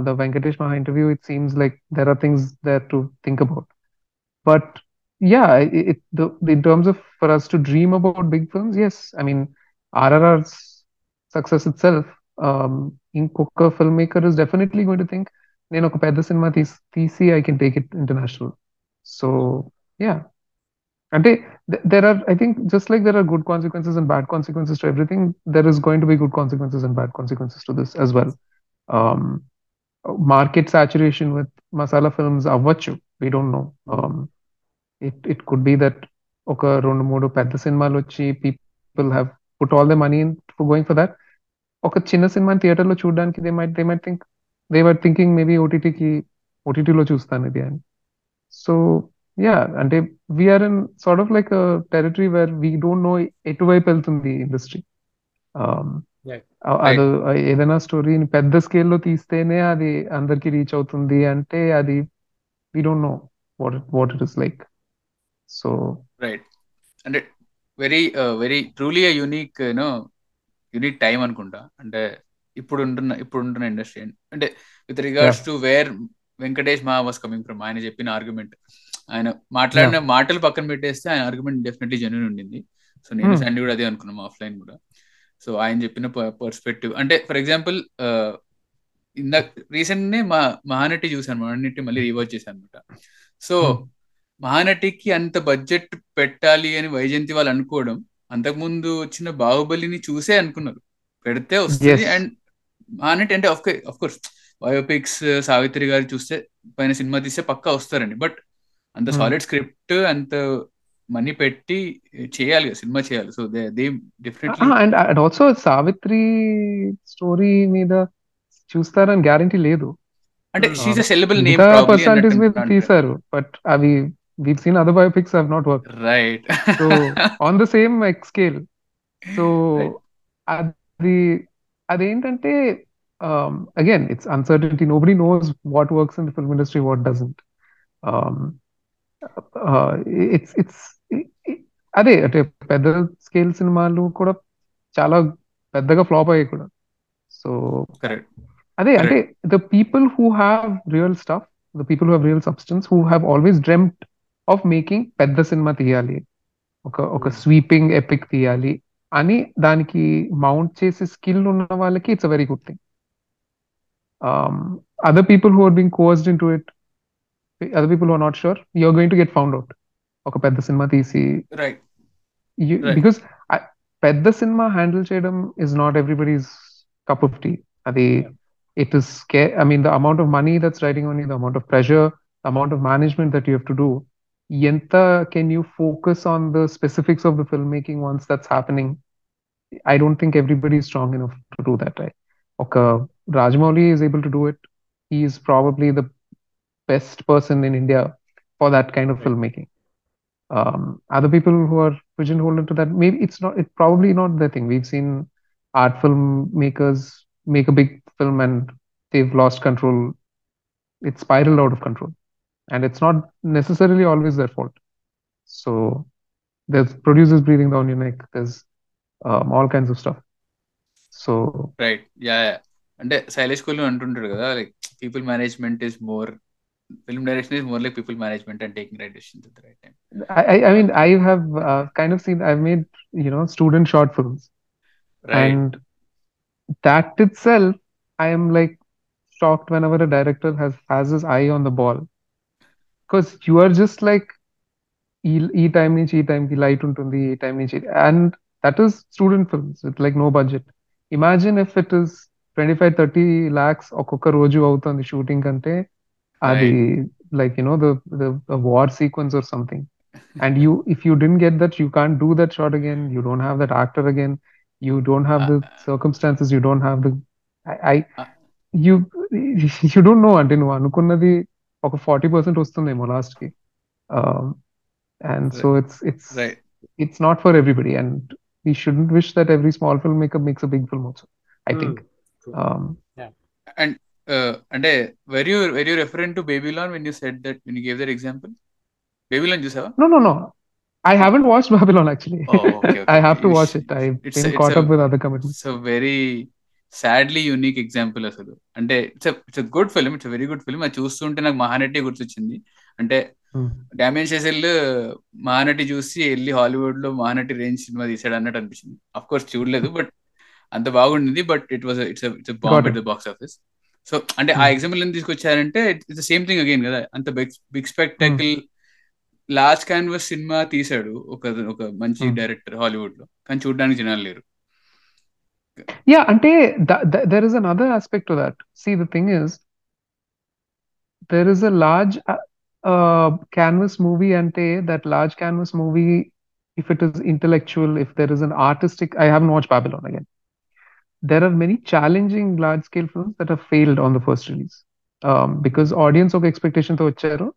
the Venkatesh Maha interview it seems like there are things there to think about but yeah it, it the, in terms of for us to dream about big films yes i mean rrr's success itself um ఇంకొక filmmaker is definitely going to think నేను ఒక పెద్ద సినిమా తీసి తీసి I can take it international so yeah అంటే there are I think just like there are good consequences and bad consequences to everything there is going to be good consequences and bad consequences to this as well um market saturation with masala films అవ్వచ్చు we don't no it it could be that ఒక రెండు మూడు పెద్ద సినిమాలు వచ్చి people have put all the money for going for that ఒక చిన్న cinema theatre లో చూడడానికి they might they might think they were thinking maybe ఓటీటీకి ఓటీటీలో చూస్తాను ఇది అని సో yeah అంటే we're in sort of like territory where we don't know ఎటువైపు వెళ్తుంది ఇండస్ట్రీ Yeah. అది ఏదైనా స్టోరీని పెద్ద స్కేల్లో తీస్తేనే అది అందరికి రీచ్ అవుతుంది అంటే అది we don't know what what it is like so right అంటే very very truly unique you know unique time అనుకుంటా. అంటే ఇప్పుడు ఉంటున్న ఇప్పుడు ఉంటున్న ఇండస్ట్రీ అంటే with regards to where Venkatesh Maha was coming from ఆయన చెప్పిన ఆర్గ్యుమెంట్ ఆయన మాట్లాడిన మాటలు పక్కన పెట్టేస్తే ఆయన ఆర్గ్యుమెంట్ డెఫినెట్లీ జెన్యున్ ఉండింది. సో నేను Hmm. సండి కూడా అదే అనుకున్నాం ఆఫ్లైన్ కూడా. సో ఆయన చెప్పిన పర్స్పెక్టివ్ అంటే ఫర్ ఎగ్జాంపుల్ ఇందా రీసెంట్ నే మా మహానటి చూసాను మహానటి మళ్ళీ రీవాచ్ చేశాను అనమాట సో Hmm. మహానటికి అంత బడ్జెట్ పెట్టాలి అని వైజయంతి వాళ్ళు అనుకోవడం అంతకుముందు వచ్చిన బాహుబలిని చూసే అనుకున్నారు. పెడితే వస్తుంది. అండ్ మహానటి అంటే ఆఫ్ కోర్స్ బయోపిక్స్ సావిత్రి గారు చూస్తే పైన సినిమా తీస్తే పక్కా వస్తారండి. బట్ అంత hmm. సాలిడ్ స్క్రిప్ట్ అంత మనీ పెట్టి చేయాలి సినిమా చేయాలి. So they they definitely and and also Savitri story మీద చూస్తారని గ్యారంటీ లేదు. అంటే she's a sellable name personalities మీద తీసారు బట్ అవి we've seen other biopics have not worked. Right so on the same X scale so అది అదేంటంటే again it's uncertainty nobody knows what works in the film industry what doesn't Um, uh, it's అదే అంటే పెద్ద scale సినిమాలు కూడా చాలా పెద్దగా flop అయ్యాయి కూడా. సో అదే అంటే the people who have real stuff the people who have real substance who have always dreamt of making పెద్ద సినిమా తీయాలి ఒక ఒక స్వీపింగ్ ఎపిక్ తీయాలి అని దానికి మౌంట్ చేసే స్కిల్ ఉన్న వాళ్ళకి it's a very good thing other people who are being coerced into it other people who are not sure you're going to get found out ఒక పెద్ద సినిమా తీసి రైట్ బికాస్ పెద్ద సినిమా హ్యాండిల్ చేయడం is not everybody's cup of tea అది it is I mean the amount of money that's riding on you the amount of pressure amount of management that you have to do ఎంత can you focus on the specifics of the film making once that's happening I don't think everybody strong enough to do that right ఒక Rajamouli is able to do it he is probably the best person in India for that kind of Right. filmmaking. Um, other people who are pigeonholed into that, maybe it's not, it's probably not their thing. We've seen art filmmakers make a big film and they've lost control. It's spiraled out of control. And it's not necessarily always their fault. So there's producers breathing down your neck. There's um, all kinds of stuff. So right yeah అంటే శైలేష్ కోహ్లీ అంటుంటాడు కదా like people management is more film direction is more like people management and taking right decisions at the right time I, I I mean, I have uh, kind of seen, I've made, you know, student short films. Right And that itself, I am like shocked whenever a director has has his eye on the ball. Because you are just like ఈ ఈ time నుంచి ఈ టైంకి light ఉంటుంది ఈ time నుంచి and that is student films with like no budget imagine if it is twenty five thirty lakhs ఒక్కొక్క రోజు అవుతుంది షూటింగ్ అంటే అది like you know the war sequence or something and you if you didn't get that you can't do that shot again you don't have that actor again you don't have the circumstances you don't have the I, I you you don't know అంటే నువ్వు అనుకున్నది ఒక forty percent వస్తుందేమో last కి and so it's it's right it's not for everybody and we shouldn't wish that every small filmmaker makes a big film also i think True. um and అంటే were you were you referent to Babylon when you set that when you gave that example Babylon చూసావా? Okay, okay. i have to You watch sh- it. I've it's been a- it's caught a- up with other commitments. It's very sadly unique example అసలు. అంటే it's it's good film it's very good film అది చూస్తుంటే నాకు మహానటి గుర్తొచ్చింది. అంటే Hmm. Damage చేసేల్ Mahanati చూసి వెళ్ళి హాలీవుడ్లో మహానటి రేంజ్ సినిమా తీసాడు అన్నట్టు అనిపించింది. అఫ్ కోర్స్ చూడలేదు బట్ అంత బాగుండింది. But it was it's it's bomb at. The box office so అంటే ఆ ఎగ్జాంపుల్ ఏం తీసుకొచ్చారంటే ఇట్స్ సేమ్ థింగ్ అగైన్ కదా. అంత big spectacle large canvas cinema తీసాడు ఒక ఒక మంచి డైరెక్టర్ హాలీవుడ్లో కానీ చూడడానికి జనాలు లేరు. యా అంటే there is another aspect to that see the thing is there is a large canvas movie అంటే that large canvas movie if it is intellectual if there is an artistic I have watch Babylon again there are many challenging large scale films that have failed on the first release um, because audience of expectation to vachero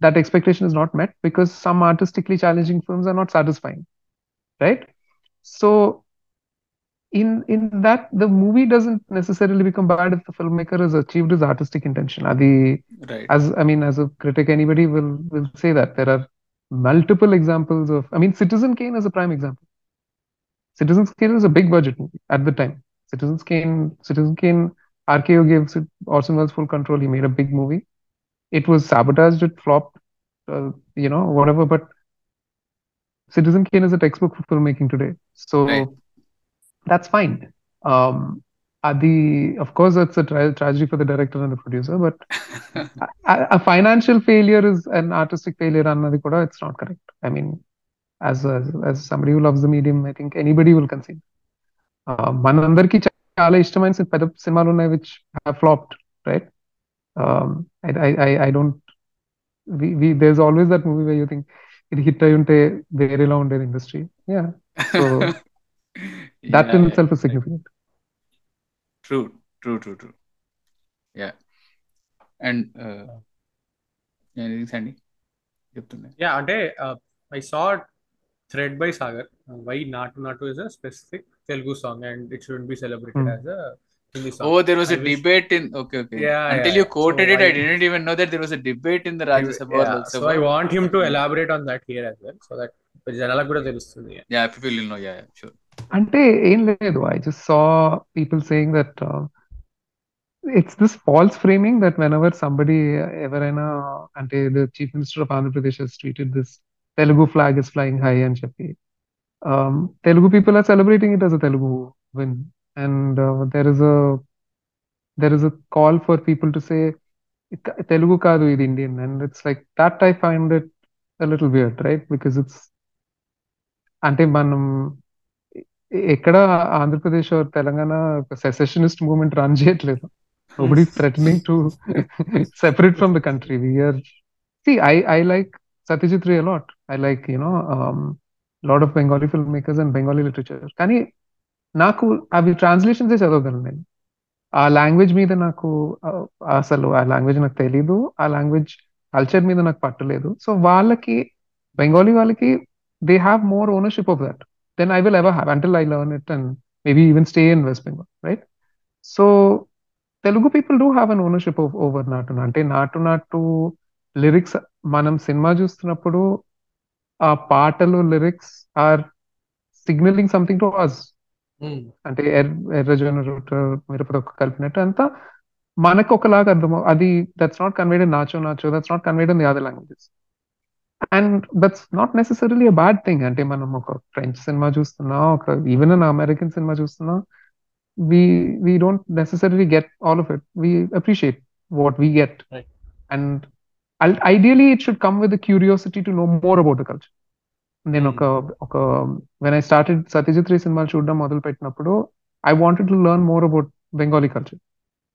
that expectation is not met because some artistically challenging films are not satisfying right so in in that the movie doesn't necessarily become bad if the filmmaker has achieved his artistic intention adi right. as i mean as a critic anybody will will say that there are multiple examples of i mean citizen kane is a prime example Citizen Kane is a big budget movie at the time. Citizen Kane, Citizen Kane, RKO gave Orson Welles full control. He made a big movie. It was sabotaged. It flopped. Uh, you know, whatever. But Citizen Kane is a textbook for filmmaking today. So right. that's fine. Um, the of course it's a tra- tragedy for the director and the producer, but a, a, financial failure is an artistic failure. Another It's not correct. I mean, as a, as somebody who loves the medium, I think anybody will concede. మనందరికీ చాలా ఇష్టమైన పెద్ద సినిమాలు ఉన్నాయి which have flopped right I don't there always that movie way you think ఇది hit అయి ఉంటే వేరేలా ఉండేది industry yeah that itself significant true true true true yeah and అండి చెప్తున్నా. యా అంటే I saw thread by Sagar why Naatu Naatu is a specific Telugu song and it should be celebrated Hmm. As a Hindi song. Oh, there was I a wish- debate in. Okay, okay. Yeah, Until yeah. you quoted So it, I I- didn't even know that there was a debate in the Rajya Sabha or Yeah, Lok so Sabha. I want him to elaborate on that here as well, so that జనాలకు కూడా తెలుస్తుంది Yeah, people will know. Yeah, yeah, sure. అంటే ఏం లేదు I just saw people saying that it's this falls framing that when ever somebody ఎవరైనా అంటే the chief minister of Andhra Pradesh Hess tweeted this Telugu flag is flying high అని చెప్పి Telugu people are celebrating it as a Telugu win and there is a there is a call for people to say Telugu కాదు ఇది Indian and it's like that I find it little weird right because it's అంటే మనం ఎక్కడ Andhra Pradesh or Telangana సెసెషనిస్ట్ movement run చేయట్లేదు nobody threatening to separate from the country we are C I I like Satyajit Ray a lot I like you know lot of Bengali film makers and Bengali literature కానీ నాకు అవి translations చదవగలను నేను ఆ language మీద నాకు అసలు ఆ లాంగ్వేజ్ నాకు తెలీదు. ఆ లాంగ్వేజ్ కల్చర్ మీద నాకు పట్టలేదు. సో వాళ్ళకి బెంగాలీ వాళ్ళకి they have more ownership of that then I will ever have until I learn it and maybe even stay in West Bengal right so Telugu people do have an ownership over Naatu అంటే నాటు నాటు lyrics మనం cinema చూస్తున్నప్పుడు ఆ పాటలు lyrics are signalling something to us అంటే ఎర్ ఎర్రజొన్న route మిరపదొక్క కలిపినట్టు అంతా మనకు ఒకలాగా అర్థం అది that's not conveyed in Naacho Naacho that's not conveyed in the other languages and that's not necessarily a bad thing అంటే మనం ఒక ఫ్రెంచ్ సినిమా చూస్తున్నా ఒక ఈవెన్ అన్ అమెరికన్ సినిమా చూస్తున్నా we we don't necessarily get all of it we appreciate what we get Right. and i- ideally it should come with the curiosity to know more about the culture నేను Hmm. ఒక ఒక when I started Satyajit Ray సినిమాలు చూడడం మొదలు పెట్టినప్పుడు I wanted to learn more about Bengali culture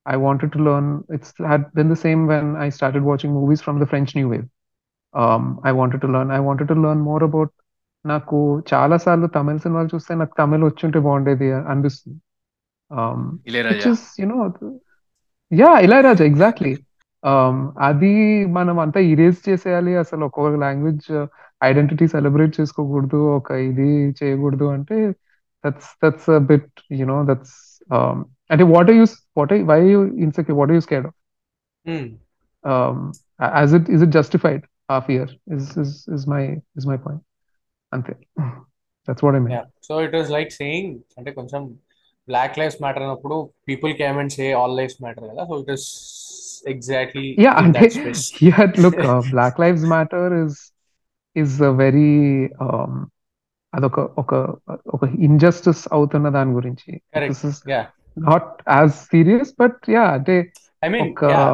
I wanted to learn it's had been the same when I started watching movies from the French new wave I wanted to learn I wanted to learn more about నాకు చాలా సార్లు తమిళ సినిమాలు చూస్తే నాకు తమిళ్ వచ్చుంటే బాగుండేది అనిపిస్తుంది um, which Ilaiyaraaja is you know th- yeah Ilaiyaraaja exactly అది మనం అంతా ఇరేజ్ చేసేయాలి. అసలు ఒక్కొక్క లాంగ్వేజ్ ఐడెంటిటీ సెలబ్రేట్ చేసుకోకూడదు. ఒక ఇది చేయకూడదు అంటే that's that's bit you know that's అంటే what are use what why you insecure what you scared as it is it justified a fear is is is my is my point అంతే that's what I mean so it was like saying అంటే కొంచెం black lives matter అన్నప్పుడు people came and say all lives matter కదా. So it is exactly Yeah, and yeah, look, uh, Black Lives Matter is is a very um అదొక ఒక ఒక injustice అవుతున్న దాని గురించి. This is not as serious but yeah అంటే I mean yeah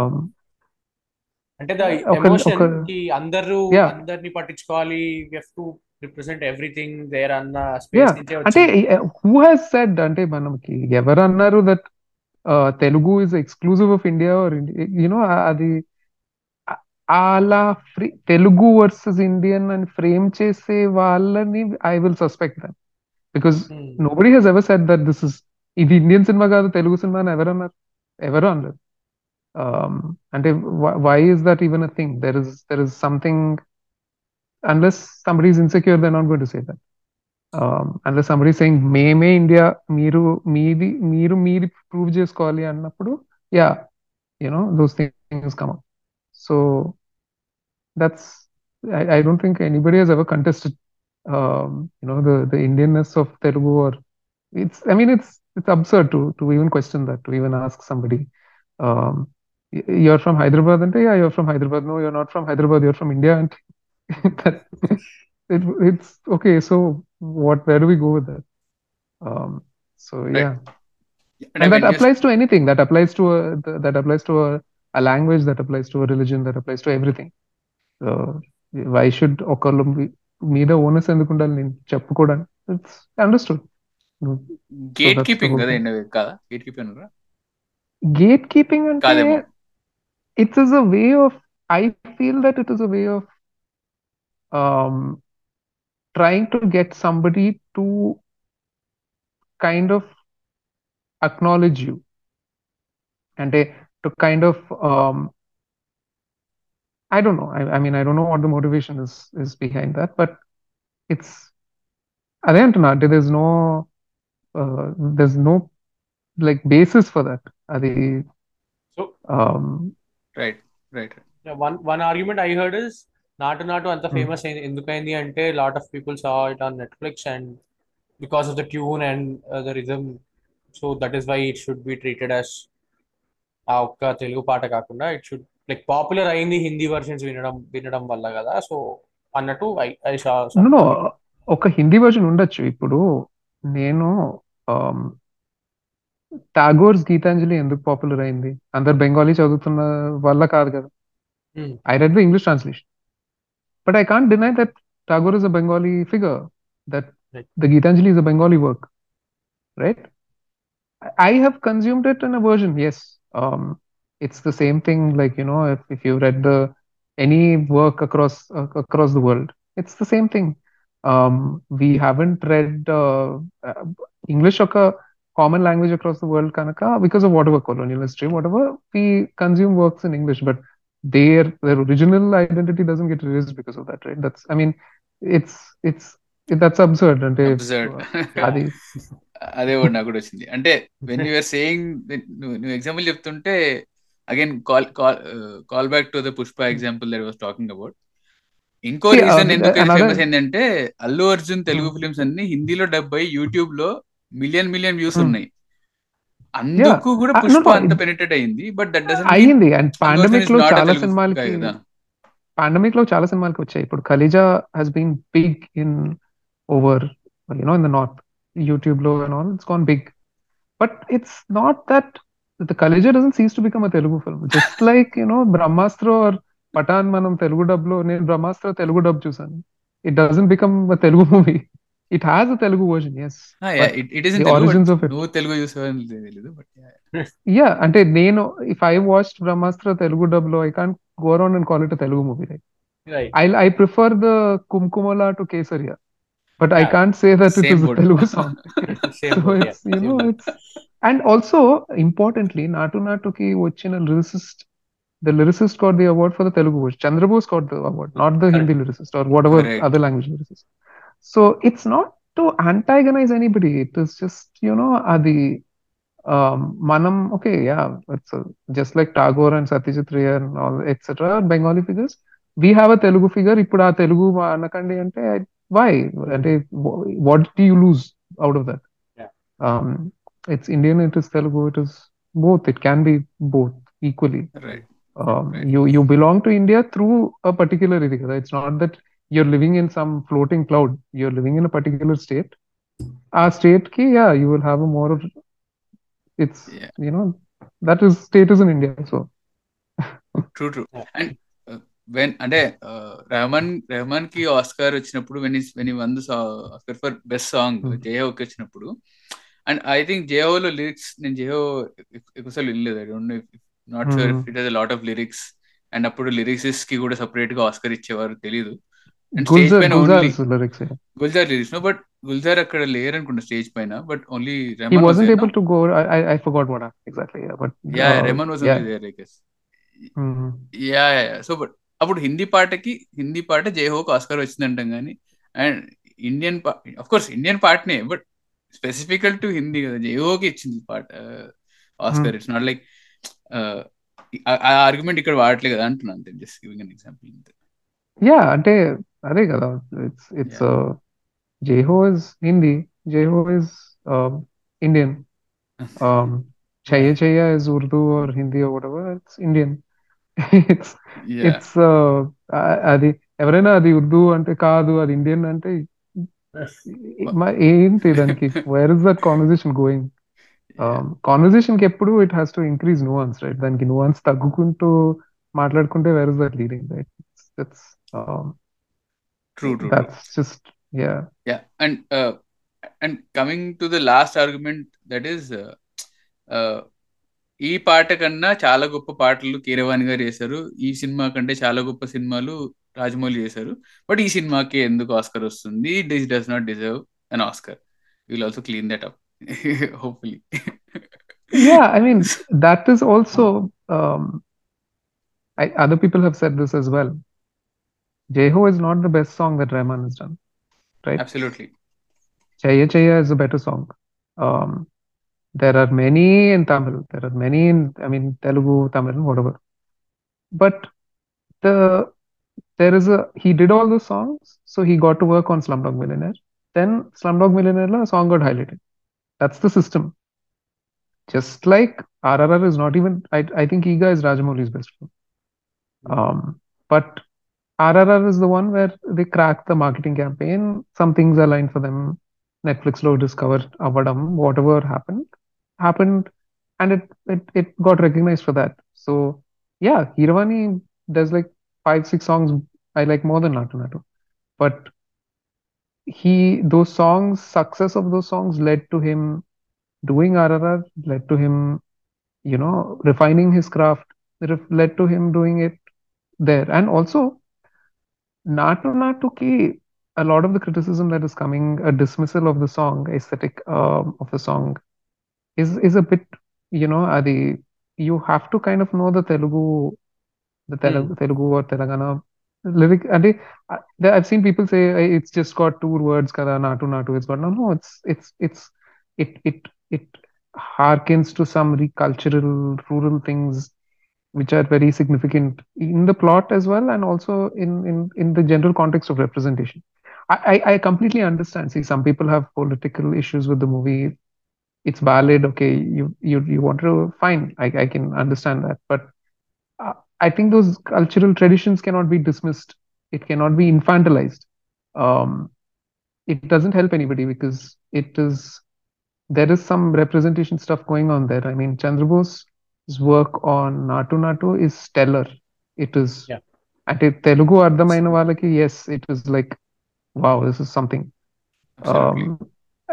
అంటే the ఎమోషన్కి అందరూ. అందరిని పట్టించుకోవాలి. You have to represent everything there అన్న స్పేస్ అంటే హూ హ్యాస్ సెడ్ అంటే మనకి ఎవరు అన్నారు that Telugu is exclusive of India are you know అది ఆ- అలా ఫ్రీ తెలుగు వర్సెస్ ఇండియన్ అని ఫ్రేమ్ చేసే వాళ్ళని I will suspect that because nobody Hess ever said that this is ఇది ఇండియన్ సినిమా కాదు తెలుగు సినిమా అని ఎవరు అన్నారు ఎవరు అనలేదు Um, అంటే why is that even a thing there is there is something unless somebody is insecure they not going to say that unless somebody saying మేమే India మీరు మీది మీరు మీది ప్రూవ్ చేసుకోవాలి అన్నప్పుడు yeah you know those things come up so that's I, I don't think anybody has ever contested um, you know the the Indianness of Telugu or it's I mean it's it's absurd to to even question that to even ask somebody um, y- you're from Hyderabad and yeah you're from Hyderabad no you're not from Hyderabad you're from India and that it, it's okay so what where do we go with that um, so Right. yeah అంటే and when that you- applies to anything that applies to a th- that applies to a, a language that applies to a religion that applies to everything so why should ఒకళ్ళు మీ- మీద owners ఎందుకు ఉండాలి నేను చెప్పుకోవడానికి it's understood gate that's the keeping whole కదా thing. ఏంటి కాదా gate keeping అన్నారా గేట్ కీపింగ్ అంటే కాదేమో it's is a way of I feel that it is a way of trying to get somebody to kind of acknowledge you and they, to kind of um, I don't know. I, I, mean, I don't know what the motivation is is behind that, but it's Adeyantanate. There's no uh, there's no like basis for that. are they so um, right, right. Yeah, one one argument I heard is Natu Natu అంత Hmm. Famous అయింది ఎందుకైంది అంటే lot of people saw it on Netflix and because of the tune and the rhythm so that is why it should be treated as a ఒక్క తెలుగు పాట కాకుండా it should like popular అయింది Hindi versions వినడం వినడం వల్ల కదా సో అన్నట్టు I I షా no, no, ఒక హిందీ వర్జన్ ఉండొచ్చు ఇప్పుడు నేను టాగోర్స్ గీతాంజలి ఎందుకు పాపులర్ అయింది అందరు బెంగాలీ చదువుతున్న వల్ల కాదు కదా Hmm. I read the English translation. But I can't deny that Tagore is a Bengali figure, that Right. the Gitanjali is a Bengali work, right? I- have consumed it in a version, yes. Um, it's the same thing, like, you know, if, if you've read the any work across uh, across the world, it's the same thing. Um, we haven't read uh, uh, English or common language across the world, Kanaka, because of whatever colonial history, whatever, we consume works in English, but their their original identity doesn't get erased because of that, right? That's I mean, it's it's that's absurd. And absurd అది అదే కూడా నాకు కూడా వచ్చింది అంటే when you're saying నువ్వు example చెప్తుంటే again call call call back to the Pushpa example that was talking about ఇంకో రీజన్ ఎందుకు ఫేమస్ ఏంటంటే అల్లు అర్జున్ తెలుగు Hmm. ఫిలిమ్స్ అన్ని హిందీలో డబ్ అయి యూట్యూబ్లో మిలియన్ మిలియన్ వ్యూస్ Hmm. ఉన్నాయి అందుకు కూడా Uh, పుష్ప అంత అయింది. బట్ దట్ డజన్ అయ్యింది అండ్ పాండమిక్లో చాలా సినిమాలకి పాండమిక్లో చాలా సినిమాలకి వచ్చాయి. ఇప్పుడు Khaleja has been big in over you know in the north యూట్యూబ్లో and all it's gone big but it's not that the Khaleja doesn't cease to become a Telugu film just like you know Brahmastra or Pathaan మనం తెలుగు డబ్లో నేను Brahmastra Telugu dub చూసాను it doesn't become a Telugu movie it has Telugu version yes it is origins of నువ్వు తెలుగు చూసేవాని తెలియదు but yeah అంటే నేను if I watch Brahmastra Telugu డబ్లో I can't go around and call it Telugu movie right I I prefer the Kumkumala to Kesariya but I can't say that it is Telugu song so it's you know it's and also importantly Naatu నాటుకి వచ్చిన lyricist the lyricist got the award for the Telugu word Chandrabose got the award not the Hindi lyricist or whatever other language lyricist So it's not to antagonize anybody. It is just, you know, Adi, um, Manam, okay, yeah, it's a, just like Tagore and Satyajit Ray and all, etc., Bengali figures. We have a Telugu figure. Ippudu aa Telugu anakandi ante why? What do you lose out of that? Yeah. Um, it's Indian, it is Telugu, it is both. It can be both equally. Right. Um, right. You you belong to India through a particular idi It's not that you're living in some floating cloud. You're living in a particular state. ఆ state కి yeah you will have a more. It's Yeah. you know that is state is in India. So true true Yeah. And when అంటే రెహమాన్ రెహమాన్కి Oscar వచ్చినప్పుడు when when won Oscar for best song Hmm. జేహోకి వచ్చినప్పుడు and I think జేహోలో lyrics నేను జేహో ఎక్కువసార్లు వినలేదు I don't not sure Hmm. It has lot of lyrics and అప్పుడు లిరిక్స్కి కూడా సపరేట్గా ఆస్కర్ ఇచ్చేవారు తెలియదు Gulzar lyrics no but Gulzar అక్కడ లేరు అనుకుంటా స్టేజ్ పైన but only He Rahman wasn't able to go. I I, I forgot what happened exactly. Yeah, but yeah uh, Rahman was yeah. Only there I guess. Yeah so but అప్పుడు హిందీ పాటకి హిందీ పాట జయహోకి Oscar వచ్చిందంటాం కానీ and Indian course Indian పాటనే but స్పెసిఫికల్ to Hindi కదా జయహోకి ఇచ్చింది పాట Oscar it's not like a argument ఇక్కడ వాడట్లేదు కదా అంటున్నాను అంతే just giving an example Yeah, అంటే అదే కదా. It's it's Jai Ho is Hindi Jai Ho is Indian Chaiyya Chaiyya is Urdu or Hindi it's Indian it's it's అది ఎవరైనా అది ఉర్దూ అంటే కాదు అది ఇండియన్ అంటే ఏంటి దానికి? Where is that conversation going కాన్వర్జేషన్కి ఎప్పుడు it has to increase nuance right దానికి నువాన్స్ తగ్గుకుంటూ మాట్లాడుకుంటే where is that leading right it's um true, true that's true. just yeah. Yeah and uh and coming to the last argument that is uh, uh ఈ పాట కన్నా చాలా గొప్ప పాటలు కీరవాణి గారు చేశారు. ఈ సినిమా కంటే చాలా గొప్ప సినిమాలు రాజమౌళి చేశారు. బట్ ఈ సినిమాకి ఎందుకు ఆస్కర్ వస్తుంది? This does not deserve an Oscar. Will also clean that up hopefully yeah I mean also um i other Jai Ho is not the best song that Rahman has done, right? Absolutely. Chaiyya Chaiyya is a better song. Um, there are many in Tamil. There are many in, I mean, Telugu, Tamil, whatever. But the there is a he did all the songs, so he got to work on Slumdog Millionaire. Then Slumdog Millionaire la song got highlighted. That's the system. Just like RRR is not even. I I think Eega is Rajamouli's best friend. Um, but RRR is the one where they crack the marketing campaign. Some things aligned for them. Netflix lo discover avadam, whatever happened, happened, and it, it it got recognized for that. So yeah, Keeravani does like five, six songs I like more than Naatu Naatu. But he those songs, success of those songs led to him doing RRR, led to him, you know, refining his craft, led to him doing it there. And also, Naatu Naatu ki, a lot of the criticism that is coming, a dismissal of the song, aesthetic um, of the song, is is a bit, you know, Adi, you have to kind of know the Telugu, the Telugu, Telugu or Telangana lyric. Adi, uh, I've seen people say "Hey, it's just got two words, kada Naatu Naatu. It's got no, no. It's it's it's it it it harkens to some re- cultural rural things which are very significant in the plot as well and also in in in the general context of representation. I, I I completely understand. See, some people have political issues with the movie. It's valid. Okay, you you you want to fine. I I can understand that, but uh, I think those cultural traditions cannot be dismissed. It cannot be infantilized. Um, it doesn't help anybody because it is there is some representation stuff going on there. I mean, his work on Naatu Naatu is stellar. It is yeah. at a Telugu Ardhamaina Valaki, yes, it was like wow, this is something. Um,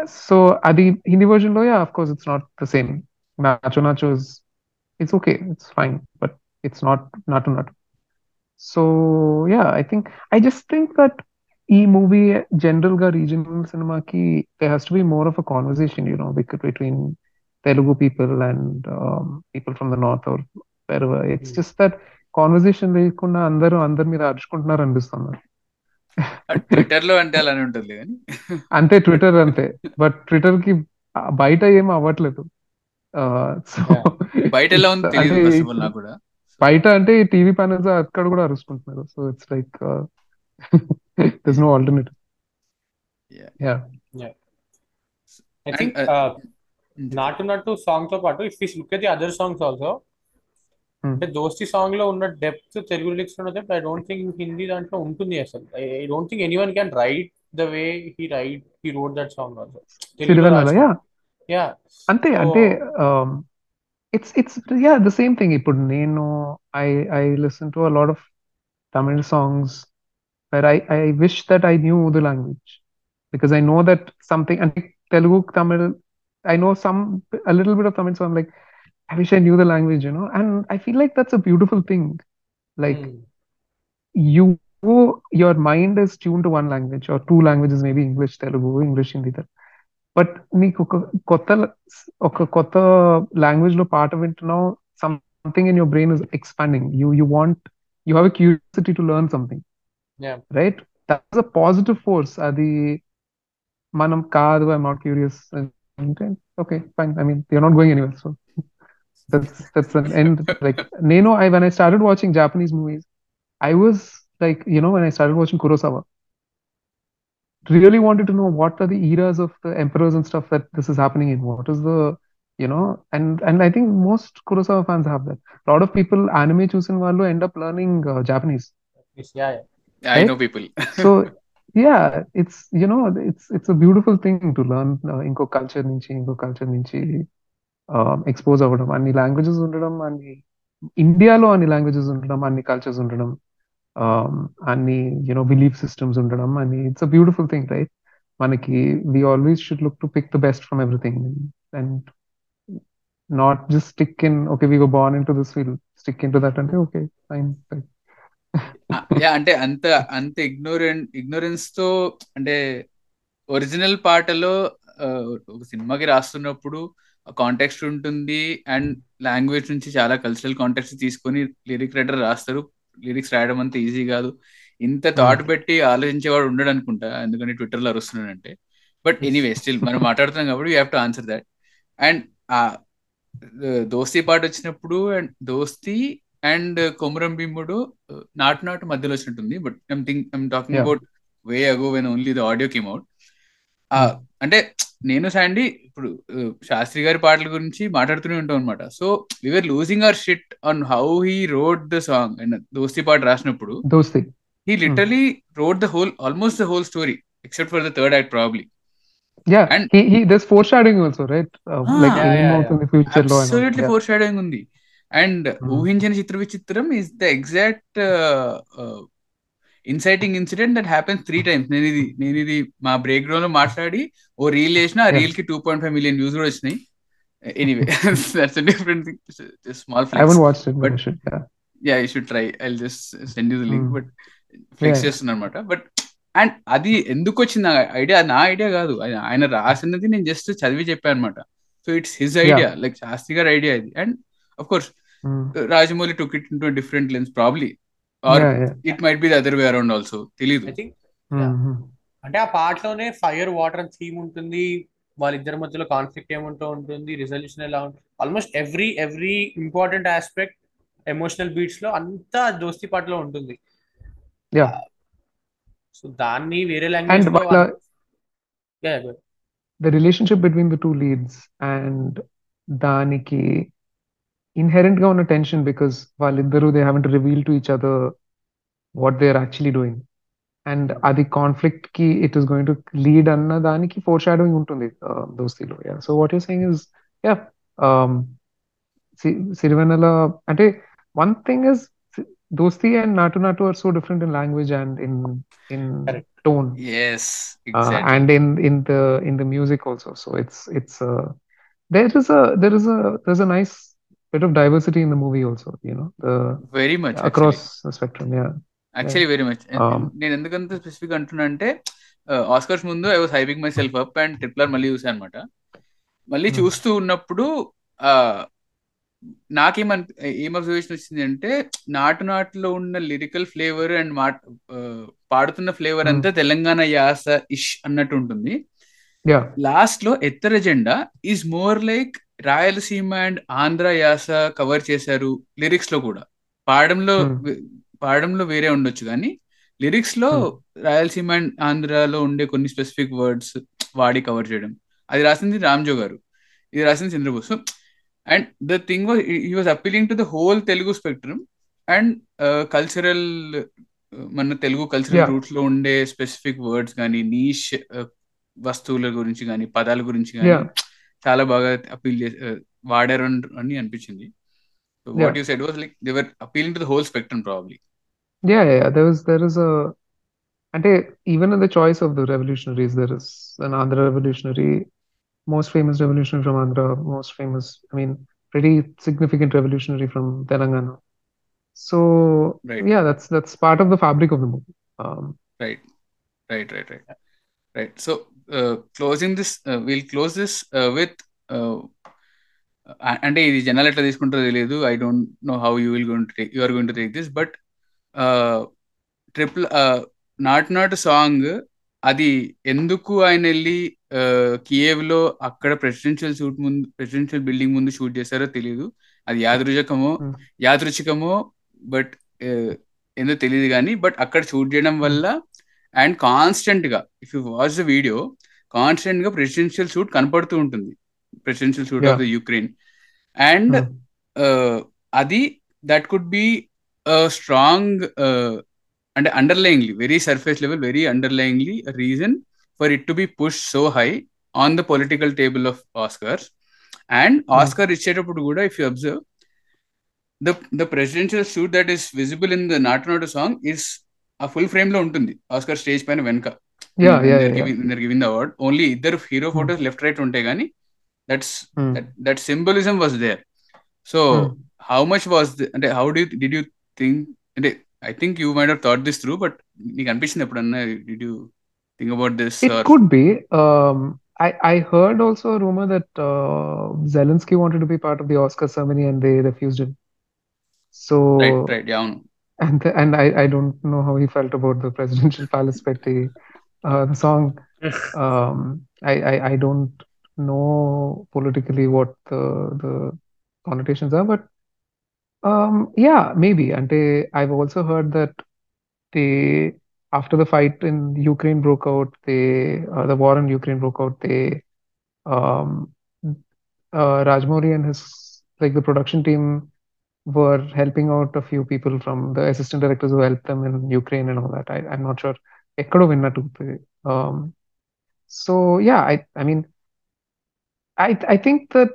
so at the Hindi version lo, yeah, of course it's not the same. Nacho Nacho is it's okay, it's fine, but it's not Naatu Naatu. So yeah, I think I just think that e movie general గా regional cinema they there has to be more of a conversation, you know, between. Telugu people and people from from the north or wherever. It's just that లేకుండా అందరూ అందరి మీద అరుచుకుంటున్నారు అనిపిస్తుంది. ట్విట్టర్లో అంటే అలానే ఉంటుంది అంతే ట్విట్టర్ అంతే. బట్ ట్విట్టర్కి బయట ఏం అవ్వట్లేదు. బయట బయట అంటే టీవీ ప్యానల్స్ అక్కడ కూడా అరుచుకుంటున్నారు. So it's like thus no alternative yeah yeah Naatu Naatu సాంగ్తో పాటు if look at the other songs also. అంటే దోస్తి సాంగ్లో ఉన్న depth Telugu లిరిక్స్లో depth I don't think Hindi దాంట్లో ఉంటుంది అసలు. I don't think anyone can write the way he write he wrote that song also yeah అంతే అంటే it's it's yeah the same thing ఇప్పుడు నేను I I listen to a lot of Tamil songs where I I wish that I knew the language because I know that something and Telugu, Tamil, I know some a little bit of Tamil, so I'm like, I wish I knew the language, you know, and I feel like that's a beautiful thing. Like you, your mind is tuned to one language or two languages, maybe English, Telugu, English, Hindi. But నీకు ఒక కొత్త ఒక కొత్త language లో పాట వింటున్నావు something in your brain is expanding you you want you have a curiosity to learn something Yeah. Right that's a positive force అది మనం కాదు ఐఎమ్ నాట్ క్యూరియస్ అంటే okay fine I mean you're not going anywhere so that's that's an end like నేను I when I started watching Japanese movies I was like you know when I started watching Kurosawa really wanted to know what are the eras of the emperors and stuff that this is happening in. What is the, you know, and and I think most Kurosawa fans have that. A lot of people anime చూసిన వాళ్ళు end up learning uh, Japanese. yeah, yeah. I Right? Know people So yeah, it's you know it's it's a beautiful thing to learn uh, ఇంకో culture నుంచి ఇంకో culture నుంచి expose అవ్వడం అన్ని languages ఉండడం అన్ని ఇండియాలో అన్ని లాంగ్వేజెస్ ఉండడం అన్ని కల్చర్స్ ఉండడం um, అన్ని యునో బిలీఫ్ సిస్టమ్స్ ఉండడం అని it's a beautiful thing right మనకి we always should look to pick the best from everything and not just stick in okay we were born in to this feel stick in to that అంటే okay fine yeah అంటే అంత అంత ignorant ఇగ్నోరెన్స్తో అంటే original పాటలో ఒక సినిమాకి రాస్తున్నప్పుడు context ఉంటుంది అండ్ లాంగ్వేజ్ నుంచి చాలా కల్చరల్ కాంటెక్స్ట్ తీసుకొని లిరిక్ రైటర్ రాస్తారు. లిరిక్స్ రాయడం అంత ఈజీ కాదు. ఇంత థాట్ పెట్టి ఆలోచించేవాడు ఉండడు అనుకుంటా ఎందుకంటే ట్విట్టర్లో అరుస్తున్నాడంటే బట్ ఎనీవే స్టిల్ మనం మాట్లాడుతున్నాం కాబట్టి you have to answer that. And ఆ దోస్తీ పాట వచ్చినప్పుడు అండ్ దోస్తీ అండ్ కొమరం భీముడు నాట్ నాట్ మధ్యలో వచ్చినట్టుంది but I'm think I'm talking about way ago when only the audio came out అంటే నేను శాండీ ఇప్పుడు శాస్త్రి గారి పాటల గురించి మాట్లాడుతూనే ఉంటాం అనమాట so we're losing our shit on how he wrote the song and Dosti పాట రాసినప్పుడు. He literally wrote the whole almost the whole story except for the third act probably yeah and he this foreshadowing also right like ఏమవుతుంది ఫ్యూచర్లో absolutely foreshadowing ఉంది. And Hmm. ఊహించిన చిత్ర విచిత్రం is the exact inciting incident that happens three times నేను ఇది నేను ఇది మా బ్రేక్ గ్రౌండ్లో మాట్లాడి ఓ రీల్ చేసిన ఆ. రీల్కి two point five million views కూడా వచ్చినాయి. Anyway that's different small I haven't flex watched it, but But- I should. Yeah. Yeah you should try I just send you link Hmm. But flex. చేస్తున్నా అనమాట but and అది ఎందుకు వచ్చింది? Idea నా idea కాదు. ఆయన- ఆయన రాసినది నేను జస్ట్ చదివి చెప్పాను అనమాట so it's his idea like Shastri గారి ఐడియా ఇది. And of course uh, mm. rajamouli took it into a different lens probably. Or yeah, yeah. it might be తెలియదు అంటే ఆ పార్ట్లోనే ఫైర్ వాటర్ అండ్ థీమ్ ఉంటుంది. వాళ్ళిద్దరి మధ్యలో కాన్ఫ్లిక్ట్ ఏముంటూ ఉంటుంది రిజల్యూషన్ ఎలా ఉంటుంది. Almost every every important aspect emotional బీట్స్లో అంతా దోస్తి పాటలో ఉంటుంది. సో దాన్ని వేరే language the relationship between the two leads and దానికి inherent ga tension because while in vallidaru they haven't revealed to each other what they're actually doing. And are the conflict ki it is going to lead anna daniki foreshadowing untundi uh, those lo yeah. So what you're saying is yeah um ante one thing is dosti and naatu naatu are so different in language and in in tone. Yes uh, exactly. and in in the in the music also. So it's it's uh, there is a there is a there's a nice bit of diversity in the movie also. You know, the very much across the spectrum. Yeah, actually very much నేను ఎందుకంత specific అంటున్నా అంటే Oscars ముందు I was hyping myself up and Triple R మళ్ళీ చూసాను అనమాట మళ్ళీ Hmm. చూస్తూ ఉన్నప్పుడు ఆ, నాకేమన్ ఏం అబ్జర్వేషన్ వచ్చింది అంటే నాటు నాటులో ఉన్న లిరికల్ ఫ్లేవర్ అండ్ మా ఆ, పాడుతున్న ఫ్లేవర్ Hmm. అంతా తెలంగాణ యాస ఇష్ అన్నట్టు ఉంటుంది లాస్ట్లో Etthara Jenda is more like Rayalaseema and Andhra యాస కవర్ చేశారు లిరిక్స్లో కూడా పాడంలో Hmm. పాడంలో వేరే ఉండొచ్చు కానీ లిరిక్స్లో Hmm. రాయలసీమ అండ్ ఆంధ్రాలో ఉండే కొన్ని స్పెసిఫిక్ వర్డ్స్ వాడి కవర్ చేయడం అది రాసింది రామ్జో గారు ఇది రాసింది Chandrabose and the thing was he was appealing to the whole Telugu spectrum and cultural మన తెలుగు కల్చరల్. రూట్స్లో ఉండే స్పెసిఫిక్ వర్డ్స్ కానీ నీష్ వస్తువుల గురించి కానీ పదాల గురించి కానీ. చాలా బాగా అపీల్ చేసి వాడారు అని అనిపించింది. What you said was like they were appealing to the whole spectrum probably yeah yeah there was there is అంటే even in the choice of the revolutionaries there is an Andhra revolutionary most famous revolutionary from Andhra most famous I mean pretty significant revolutionary from Telangana. So right. yeah, that's that's part of the fabric of the right right right, right, right, right, right. So closing this will close this with అంటే ఇది జనాలు ఎట్లా తీసుకుంటారో తెలియదు. I don't know how you will to take you are going to take this but triple Naatu Naatu song అది ఎందుకు ఆయన వెళ్ళి కియేవ్లో అక్కడ ప్రెసిడెన్షియల్ షూట్ ముందు ప్రెసిడెన్షియల్ బిల్డింగ్ ముందు షూట్ చేశారో తెలియదు అది యాదృజకమో Hmm. యాదృచ్ఛికమో బట్ ఎందుకు తెలియదు కానీ బట్ అక్కడ షూట్ చేయడం వల్ల అండ్ కాన్స్టెంట్గా if you watch the video కాన్స్టెంట్గా ప్రెసిడెన్షియల్ సూట్ కనపడుతూ ఉంటుంది presidential suit of the Ukraine and అది దట్ కుడ్ బి స్ట్రాంగ్ అంటే underlyingly very surface level very underlyingly reason for it to be push so high on the political table of Oscars and Oscar ఇచ్చేటప్పుడు కూడా if you observe the the presidential suit that is visible in the నాటు నాటు song is a full ఫ్రేమ్లో ఉంటుంది Oscar stage పైన వెనక yeah, yeah, yeah, yeah. Giving award only ఇద్దరు hero. Photos left right ఉంటాయి కానీ that's. That symbolism was there so. How much was అంటే how do did you think అంటే I think you have thought this through but నీకు అనిపించింది ఎప్పుడన్నా did you think about this It could be. Um, I I heard also a rumor that uh, Zelensky wanted to be part of the Oscar ceremony and they refused him. So right right అవును and and I I don't know how he felt about the presidential palace petty uh, the song. Um, I, I I don't know politically what the the connotations are, but um, yeah, maybe. And they, I've also heard that they, after the fight in Ukraine broke out, they, uh, the war in Ukraine broke out, they, um, uh, Rajamouli and his, like the production team were helping out a few people from the assistant directors who helped them in Ukraine and all that. I, I'm not sure. ఎక్కడో విన్నట్టు um, so yeah I I mean I I think that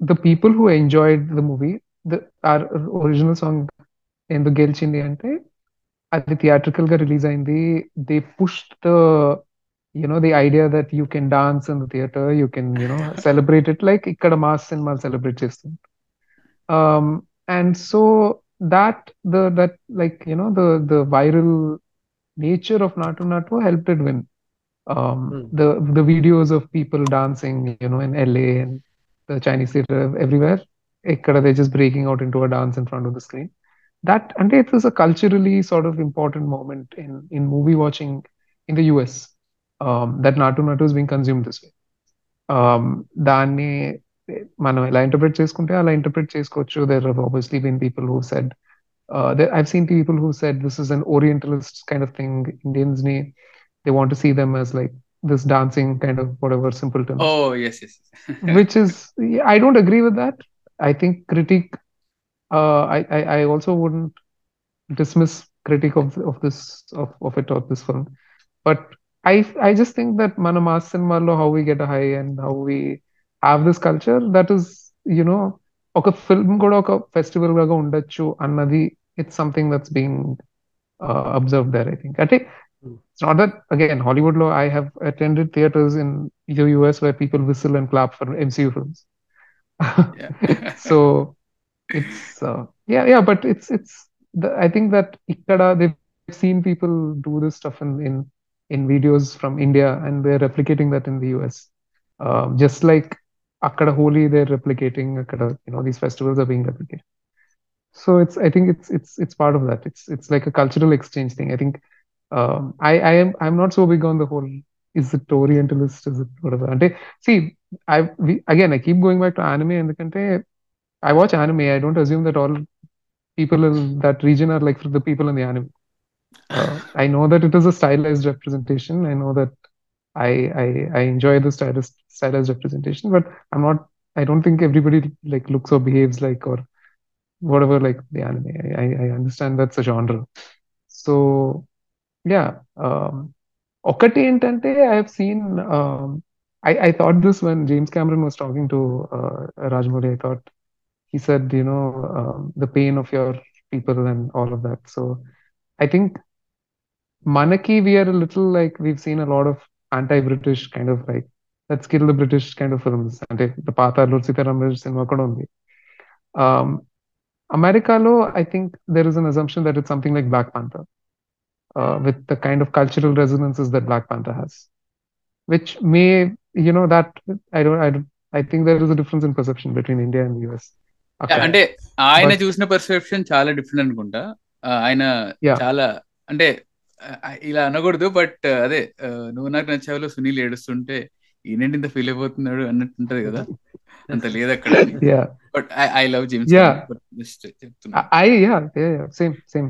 the people who enjoyed the movie the our original song ఎందుకు గెలిచింది అంటే అది theatrical గా release అయింది they push the you know the idea that you can dance in the theatre you can you know celebrate it like ఇక్కడ mass సినిమాలు celebrate చేస్తుంది and so that the that like you know the the viral nature of Naatu Naatu helped it win. Um, mm. The the videos of people dancing, you know, in LA and the Chinese theater everywhere, they're just breaking out into a dance in front of the screen. That and it was a culturally sort of important moment in in movie watching in the US. Um, that Naatu Naatu is being consumed this way. Um, దాన్ని మనం ఎలా interpret చేసుకుంటే అలా interpret చేసుకోవచ్చు there obviously been people who said uh, there, I've seen people who said this is an Orientalist kind of thing. Indians, they want to see them as like this dancing kind of whatever simpleton. Oh yes, yes. Which is I don't agree with that. I think critique. Uh, I, I I also wouldn't dismiss critique of of this of of it or this film, but I I just think that Manamas and Marlo how we get a high and how we have this culture that is you know ఒక film కూడా ఒక festival లాగా ఉండొచ్చు అన్నది it's something that's being observe there I think అంటే it's not that again Hollywood లో I have attended theatres in US where people whistle and clap for MCU films so it's yeah yeah but it's it's I think that ఇక్కడ they seen people do this stuff in in in videos from India and they're replicating that in the US. Um, just like akkada Holi, they're replicating akkada, you know, these festivals are being replicated. So it's I think it's it's it's part of that. It's it's like a cultural exchange thing. I think um, I I am I'm not so big on the whole is it Orientalist, is it whatever. And see, I we, again I keep going back to anime and the I watch anime. I don't assume that all people in that region are like the people in the anime. Uh, I know that it is a stylized representation. I know that I I, I enjoy the stylized stylized representation, but I'm not. I don't think everybody like looks or behaves like or whatever like the anime. I I understand that's a genre. So yeah, um, Okati Intente I have seen. Um, I I thought this when James Cameron was talking to uh, Rajamouli. I thought he said you know um, the pain of your people and all of that. So I think Manaki we are a little like we've seen a lot of anti British kind of like let's kill the British kind of films అంటే the పాత Alluri Sitarama cinema కూడా ఉంది. అమెరికాలో I think there is an assumption that it something like Black Panther with the kind of cultural residences that Black Panther has which may you know that I I I think there is a difference in perception between India and US అంటే ఆయన చూసిన perception చాలా different అనుకుంటా. Uh, ఆయన చాలా అంటే ఇలా అనకూడదు బట్ అదే నువ్వు నాకు నచ్చావులో సునీల్ ఏడుస్తుంటే ఈయనండి ఇంత ఫీల్ అయిపోతున్నాడు అన్నట్టు ఉంటది కదా. అంత లేదు అక్కడ but I love gym just I yeah same same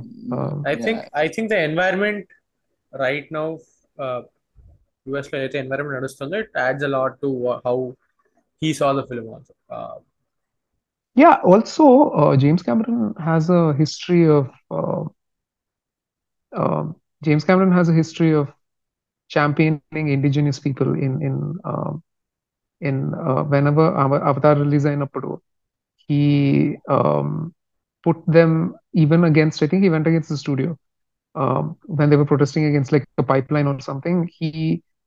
I think I think the environment right now యుఎస్లో అయితే ఎన్వైరన్మెంట్ నడుస్తుందో it adds a lot to how he saw the film also yeah also James Cameron has a history of James Cameron has a history of championing indigenous people in in in whenever Avatar release అయినప్పుడు he um, put them even against i think he went against the studio um, when they were protesting against like a pipeline or something he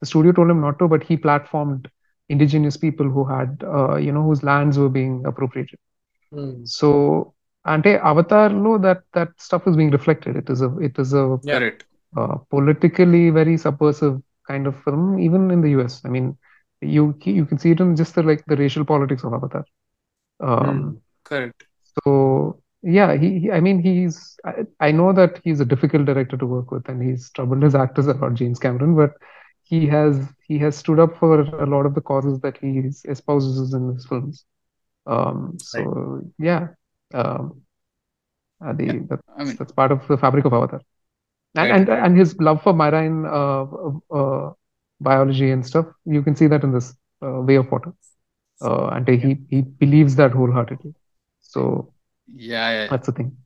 the studio told him not to but he platformed indigenous people who had uh, you know whose lands were being appropriated hmm. so ante avatar lo that that stuff is being reflected it is a it is a Yeah. uh, politically very subversive kind of film, even in the US. I mean, you you can see it in just the like the racial politics of Avatar. Um, mm, correct. So yeah, he, he I mean, he's I, I, know that he's a difficult director to work with, and he's troubled his actors a lot, James Cameron, but he has he has stood up for a lot of the causes that he espouses in his films. Um, so right. yeah, um, uh, the, yeah. I mean, that's part of the fabric of Avatar and right, and and his love for marine uh, uh, biology and stuff. You can see that in this uh, Way of Water, uh, and he he believes that wholeheartedly. So Yeah, yeah. that's the thing.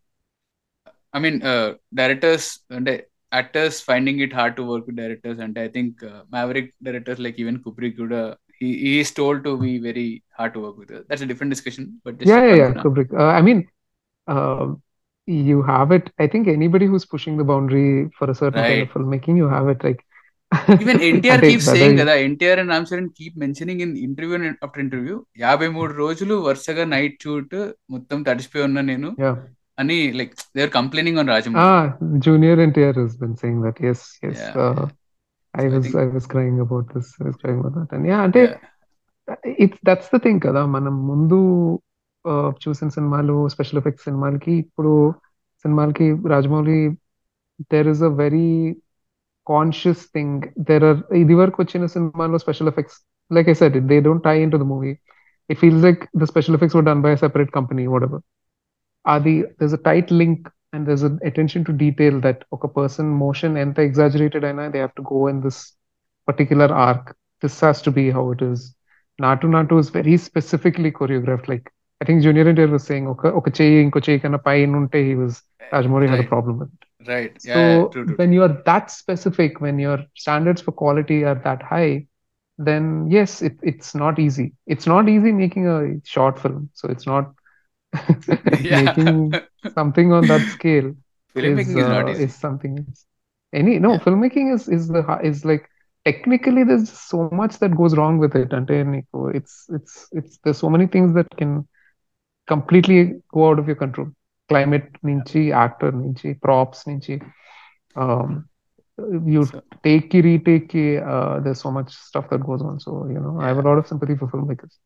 I mean, uh, directors and actors finding it hard to work with directors, and I think uh, Maverick directors like even Kubrick could, uh, he, he is told to be very hard to work with. That's a different discussion, but Yeah, yeah, yeah. Kubrick. Uh, I mean, you have it. I think anybody who's pushing the boundary for a certain kind of Right. filmmaking, you have it. Like, Even NTR అంటే keeps whether saying you- కదా NTR and Ram Charan keep mentioning in interview after interview యాభై మూడు రోజులు వరుసగా night shoot మొత్తం తడిసిపోయి ఉన్నా నేను yeah. అని like they are complaining on Rajamouli Ah, Junior NTR has been saying that. Yes, yes. Yeah, Uh. I was I was crying about this. I was crying about that. And yeah, అంటే Yeah. It's that's the thing కదా మనం ముందు uh, చూసిన సినిమాలు special effects సినిమాలకి ఇప్పుడు సినిమాలకి Rajamouli there is a very conscious thing there are ఇది వరకు వచ్చిన సినిమాలో special effects like I said they don't tie in to the movie it feels like the special effects were done by separate company what ever అది there's a tight link and there's an attention to detail that ఒక person motion ఎంత exaggerated అయినా they have to go in this particular arc this has to be how it is Natu Natu is very specifically choreographed like I think Junior NTR was saying, okay, okay, cheyi, he was, Ajmori right. had a problem with it. Right. Yeah, so yeah, true, true. when you are that specific, when your standards for quality are that high, then yes, it, it's not easy. It's not easy making a short film. So it's not making something on that scale. Is, is, uh, is, something else. Any no yeah. filmmaking is is the is like technically there's so much that goes wrong with it. And it's it's it's there's so many things that can completely go out of you control climate నుంచి actor నుంచి props నుంచి you టేక్కి రీటేక్కి so much stuff that goes on so you know I have of sympathy for film makers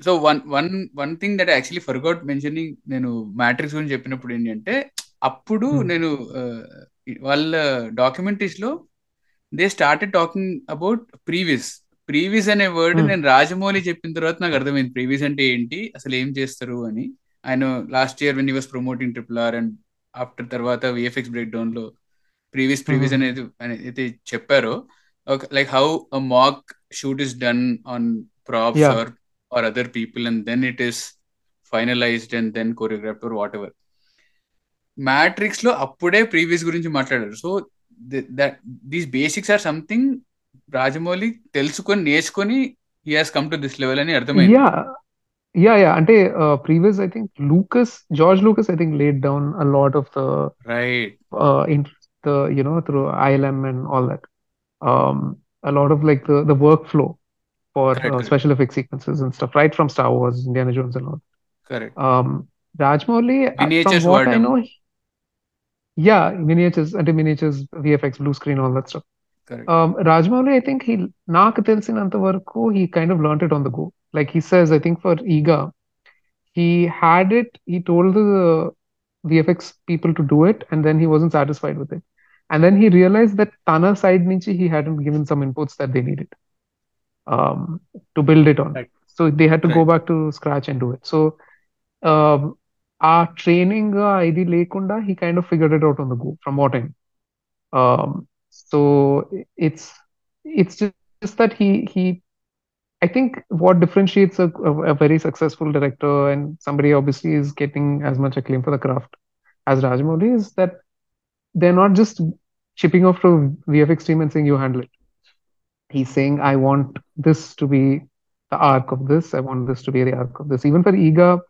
so one one one thing that actually forgot mentioning నేను Matrix గురించి చెప్పినప్పుడు ఏంటంటే అప్పుడు నేను uh, వాళ్ళ డాక్యుమెంటరీస్లో they started talking about previs previs అనే word Hmm. నేను రాజమౌళి చెప్పిన తర్వాత నాకు అర్థమైంది ప్రీవియస్ అంటే ఏంటి అసలు ఏం చేస్తారు అని ఆయన last year when was promoting triple R and after తర్వాత విఎఫ్ఎక్స్ బ్రేక్ డౌన్లో ప్రీవియస్ ప్రీవియస్ Mhm. అనేది అయితే చెప్పారో like how mock shoot is done on props Yeah. or or other people and then it is finalized and then choreographed or whatever మ్యాట్రిక్స్లో అప్పుడే previs గురించి మాట్లాడారు so that these basics are something Rajamouli తెలుసుకొని నేర్చుకొని he has come to this level అని అర్థమైంది. Yeah yeah yeah అంటే previs I think Lucas George Lucas I think a down a lot of the right in the you know through ILM and all that a lot of like the the workflow for uh, special effect sequences and stuff right from Star Wars Indiana Jones and all. Correct. Um Rajamouli uh, from what I know yeah miniatures anti miniatures VFX blue screen all that stuff. Correct. Um, Rajamouli, I think he నాకు తెలిసినంత వరకు he kind of learned it on the go. Like he says, I think for Eega, he had it. He told the VFX people to do it, and then he wasn't satisfied with it. And then he realized that Tana side nichi he hadn't given some inputs that they needed um, to build it on. So they had to go back to scratch and do it. So um, ఆ training ఇది లేకుండా he kind of figured out on the go from what I so it's it's just, just that he he I think what differentiates a, a, very successful director and somebody obviously is getting as much acclaim for the craft as Rajamouli is that they're not just shipping off to VFX team and saying you handle it. He's saying I want this to be the arc of this. I want this to be the arc of this. Even for Eega,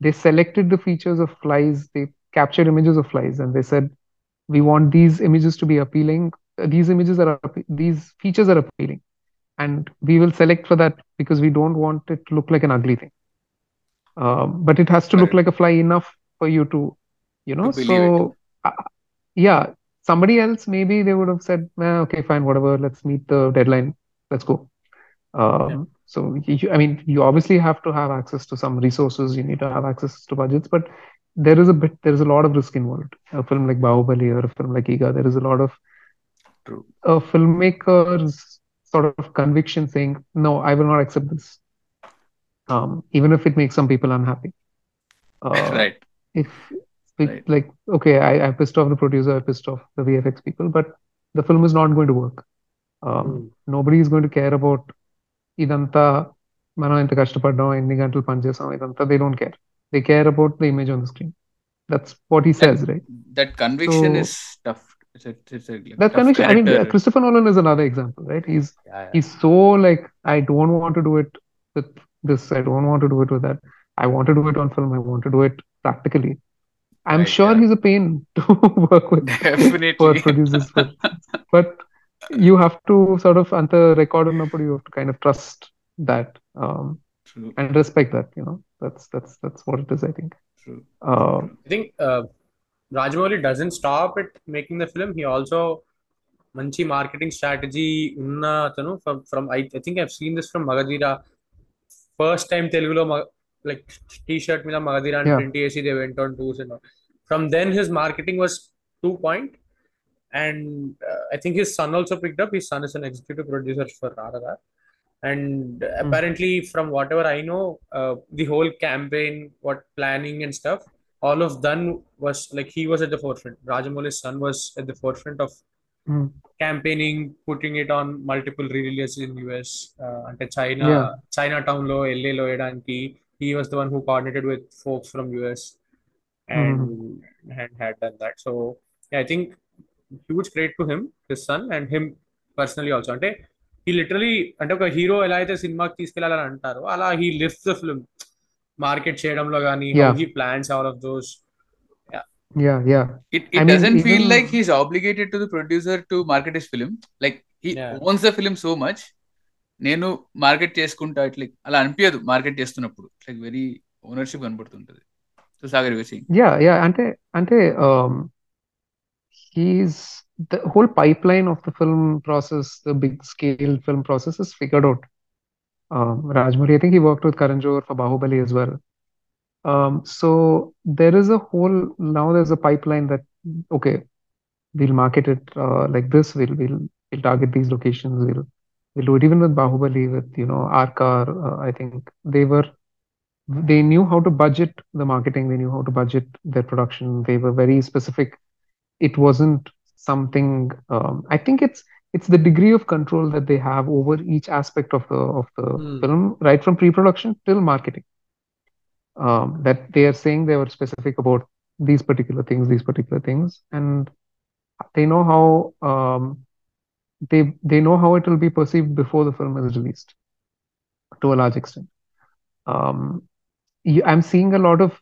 they selected the features of flies. They captured images of flies and they said we want these images to be appealing. These images are these features are appealing, and we will select for that because we don't want it to look like an ugly thing. Um, but it has to look like a fly enough for you to, you know. believe So, uh, yeah, somebody else maybe they would have said, "Eh, okay, fine, whatever. Let's meet the deadline. Let's go. Um, so you, I mean, you obviously have to have access to some resources. You need to have access to budgets, but there is a bit, there is a lot of risk involved. A film like Bahubali or a film like Eega, there is a lot of a filmmaker's sort of conviction saying, no, I will not accept this. Um, even if it makes some people unhappy. Uh, right. if it, Right. like okay I, I pissed off the producer I pissed off the VFX people but the film is not going to work um, Hmm. nobody is going to care about ఇదంతా మనం ఎంత కష్టపడ్డాం ఎన్ని గంటలు పనిచేసాం ఇదంతా they don't care they care about the image on the screen that's what he says right That conviction So- is tough. it's a, it's a connection. I mean, Christopher Nolan is another example, right? He's yeah, yeah. he's so like I don't want to do it with this. I don't want to do it with that. I want to do it on film. I want to do it practically. I'm right, sure yeah. he's a pain to work with Definitely. for producers, but, you have to sort of under record and you have to kind of trust that um, and respect that. You know, that's that's that's what it is. I think. True. Uh, I think. Uh Rajamouli doesn't stop at making the film. He also manchi marketing strategy unna atanu from from I, I think I've seen this from Magadheera. First time Telugu like T-shirt mila Magadheera and yeah. Printy AC they went on tours and all. From then his marketing was two point, and uh, I think his son also picked up. His son is an executive producer for Radha. And hmm. apparently, from whatever I know, uh, the whole campaign, what planning and stuff, all of done was like he was at the forefront rajamouli's son was at the forefront of mm, campaigning putting it on multiple re-releases in us uh, అంటే China Yeah. Chinatown లో LA లో వేయడానికి he was the one who coordinated with folks from us and and had done that so yeah, i think huge credit to him his son and him personally also అంటే he literally అంటే ఒక hero ఎలా అయితే సినిమాకి తీసుకెళ్లాలని అంటారో అలా he lifts the film Market చేయడంలో కానీ he plans all of those. Yeah feel like he's obligated to producer to market his film like he owns the film so much నేను మార్కెట్ చేసుకుంటా ఇట్లా అలా అనిపించదు మార్కెట్ చేస్తున్నప్పుడు. లైక్ వెరీ ఓనర్షిప్ కనబడుతుంటది. So Sagar yeah yeah అంటే అంటే he's the whole pipeline of the film process the big scale film process is figured out Um, I think he worked with Karan Johar for Bahubali as well. Um, so there is a whole now there's a pipeline that okay, we'll market it uh, like this, we'll we'll we'll target these locations, we'll we'll do it even with Bahubali, with you know Arcar. Uh, I think they were they knew how to budget the marketing, they knew how to budget their production. They were very specific. It wasn't something. Um, I think it's it's the degree of control that they have over each aspect of the of the Hmm. film, right from pre-production till marketing. Um, that they are saying they were specific about these particular things, these particular things, and they know how um, they they know how it will be perceived before the film is released to a large extent. Um, you, I'm seeing a lot of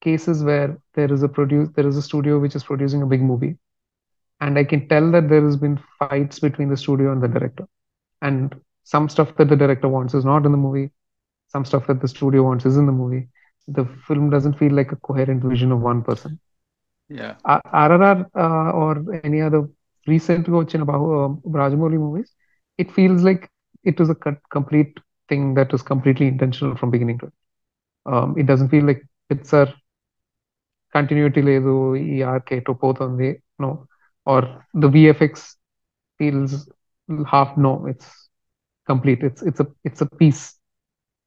cases where there is a produce there is a studio which is producing a big movie, and I can tell that there has been fights between the studio and the director, and some stuff that the director wants is not in the movie, some stuff that the studio wants is in the movie. The film doesn't feel like a coherent vision of one person. Yeah R- RRR uh, or any other recent వచ్చిన బాహు Rajamouli movies, it feels like it was a co- complete thing that was completely intentional from beginning to end. Um, it doesn't feel like it's a continuity లేదు ఈ arc ఎటో పోతుంది no or the VFX feels half no it's complete it's it's a it's a piece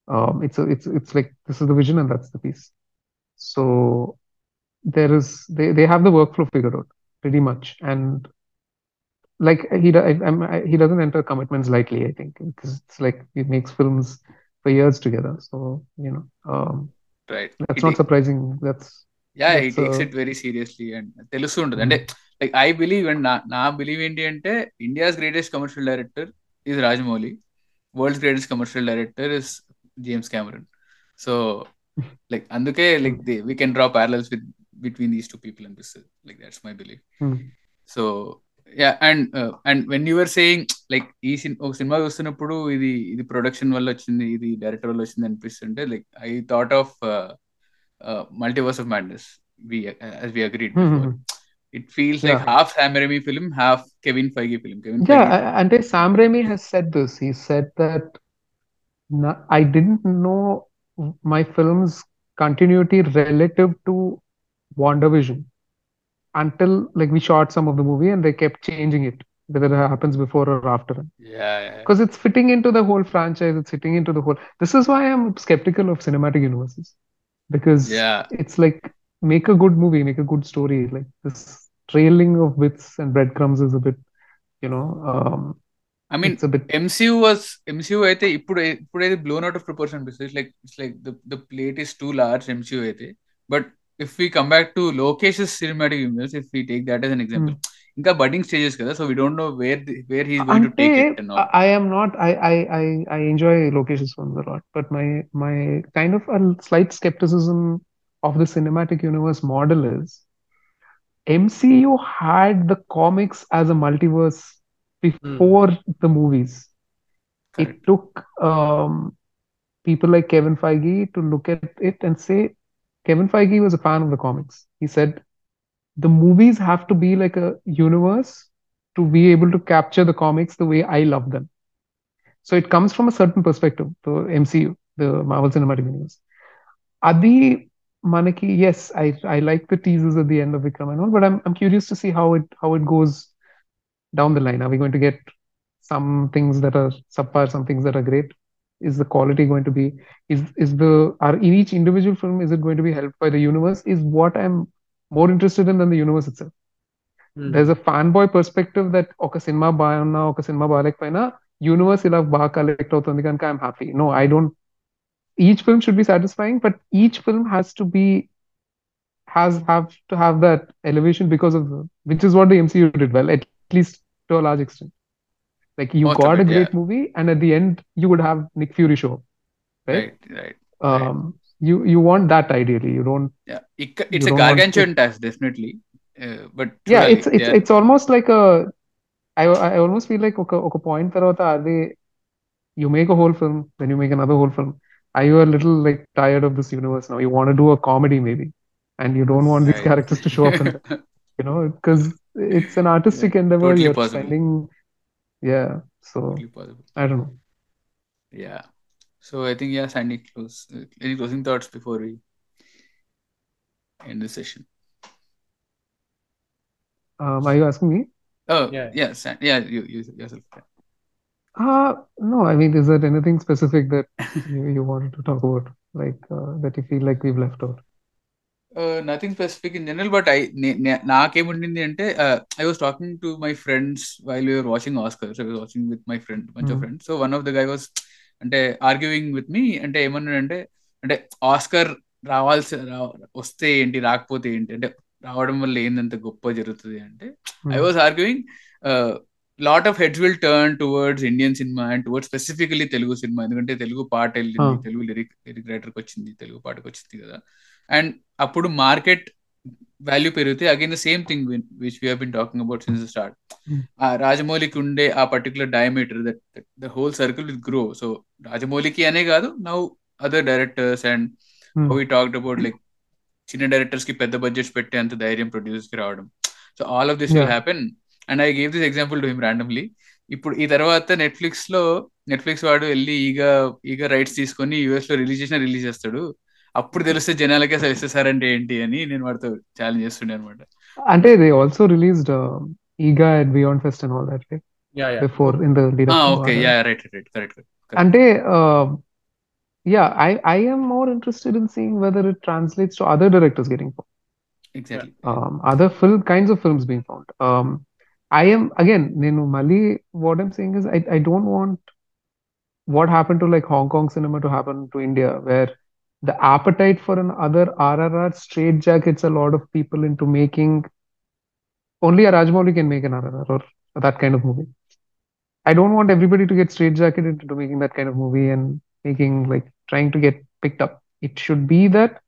um it's a it's it's like this is the vision and that's the piece so there is they, they have the workflow figured out pretty much and like he do- I, I'm, I, he doesn't enter commitments lightly I think because it's like he makes films for years together so you know um right that's not surprising that's yeah ఈ That's, takes uh, it very seriously and తెలుస్తూ ఉంటుంది అంటే like I believe and నా నా believe ఏంటి అంటే India's greatest commercial director is Rajamouli world's greatest commercial director is James Cameron so like అందుకే like the we can draw parallels with between these two people అనిపిస్తుంది like that's my believe. So yeah and and when you're saying like ఈ సిన్ ఒక cinema చూస్తున్నప్పుడు ఇది ఇది production వల్ల వచ్చింది ఇది డైరెక్టర్ వల్ల వచ్చింది అనిపిస్తుంటే like I thought of Multiverse of Madness we as we agreed before it feels like half Sam Raimi film half Kevin Feige film Kevin Yeah, Feige and Sam Raimi has said this. He said that I didn't know my film's continuity relative to WandaVision until like we shot some of the movie and they kept changing it whether it happens before or after. Yeah, yeah. Because it's fitting into the whole franchise, it's fitting into the whole. This is why I'm skeptical of cinematic universes. Because Yeah. it's like make a good movie, make a good story. Like this trailing of bits and breadcrumbs is a bit, you know, um, I mean, it's a bit MCU was MCU అయితే ఇప్పుడు ఇప్పుడైతే blown out of proportion అనిపిస్తుంది it's like it's like the the plate is two large MCU అయితే but if we come back to Lokesh cinematic universe if we take that as an example ఇంకా budding stages కదా so we don't know where where he's going to Ante, take it and all I am not. I I I I enjoy Lokesh's films a lot, but my my kind of a slight skepticism of the cinematic universe model is MCU had the comics as a multiverse before the movies. It took um, people like Kevin Feige to look at it and say, Kevin Feige was a fan of the comics. He said, the movies have to be like a universe to be able to capture the comics the way I love them. So it comes from a certain perspective, the MCU, the Marvel Cinematic Universe. Adi Manaki, yes, I I like the teasers at the end of Vikram and all, but I'm I'm curious to see how it how it goes down the line. Are we going to get some things that are subpar, some things that are great? Is the quality going to be is is the are in each individual film is it going to be helped by the universe? Is what I'm more interested in than the universe itself. there's a fanboy perspective that ఒక cinema బాగున్నా ఒక cinema బాగాలేకపోయినా universe ఇలా బాగా collect అవుతుంది కనుక I'm happy no I don't each film should be satisfying, but each film has to be has have to have that elevation because of the, which is what the MCU did well, at least to a large extent. Like you Most got it, a great yeah. movie, and at the end you would have Nick Fury show, right? Right. Right. Um. You you want that ideally. You don't. Yeah, it, it's a gargantuan task, definitely. Uh, but yeah, it's it's yeah. it's almost like a. I I almost feel like okay, okay point. Tarvata, are they? You make a whole film, then you make another whole film, are you a little like tired of this universe now? You want to do a comedy maybe, and you don't want these Right. characters to show up in you know, because it's an artistic endeavor. totally You're possible. spending, yeah. So Totally possible. I don't know. Yeah. So I think yeah, Sandy, close. Any closing thoughts before we end the session? Um, are you asking me? Oh Yeah. yeah, San- yeah, you, you yourself. Yeah. Uh, no, I mean, is there anything specific that you, you wanted to talk about, like uh, that you feel like we've left out? Nothing specific in general but I నాకేముండింది అంటే I was talking to my friends while you're watching Oscars I was watching with my friend మంచి Hmm. Friends so one of the guy was అంటే arguing with me అంటే ఏమన్నాడంటే అంటే Oscar రావాల్సి రా- వస్తే ఏంటి రాకపోతే ఏంటి అంటే రావడం వల్ల ఏందంత గొప్ప జరుగుతుంది అంటే I Hmm. Was arguing lot of heads will turn towards Indian cinema and towards specifically Telugu cinema ఎందుకంటే తెలుగు పాట వెళ్ళింది. తెలుగు లిరిక్ లిరిక్ రైటర్కి వచ్చింది తెలుగు పాటకు వచ్చింది కదా అండ్ అప్పుడు మార్కెట్ వాల్యూ పెరిగితే again the same thing which we been talking about since start. ఆ రాజమౌళికి ఉండే ఆ particular diameter that the whole circle with grow so రాజమౌళికి అనే కాదు now other directors and. We talked about like చిన్న డైరెక్టర్స్కి పెద్ద బడ్జెట్స్ పెట్టే అంత ధైర్యం ప్రొడ్యూసర్స్కి రావడం so all of this will. Happen and I gave this example to him randomly ఇప్పుడు ఈ తర్వాత నెట్ఫ్లిక్స్లో నెట్ఫ్లిక్స్ వాడు వెళ్ళి ఈగ ఈగ రైట్స్ తీసుకొని యూఎస్లో రిలీజ్ చేసిన రిలీజ్ చేస్తాడు. అప్పుడు తెలిస్తే జనాలకే అసలు అంటే ఏంటి అని నేను వాడితో ఛాలెంజ్ చేస్తుండే అనమాట అంటే they also released Eega at Beyond Fest and all that right yeah yeah before in the okay yeah right right correct అంటే yeah I I am more interested in seeing whether it translates to other directors getting found exactly other fill kinds of films being found I am again, Nenu Mali, what I'm saying is I, I don't want what happened to like Hong Kong cinema to happen to India, where the appetite for an other RRR straight jackets a lot of people into making only a Rajmouli can make an RRR or that kind of movie. I don't want everybody to get straight jacketed into making that kind of movie and making like trying to get picked up. It should be that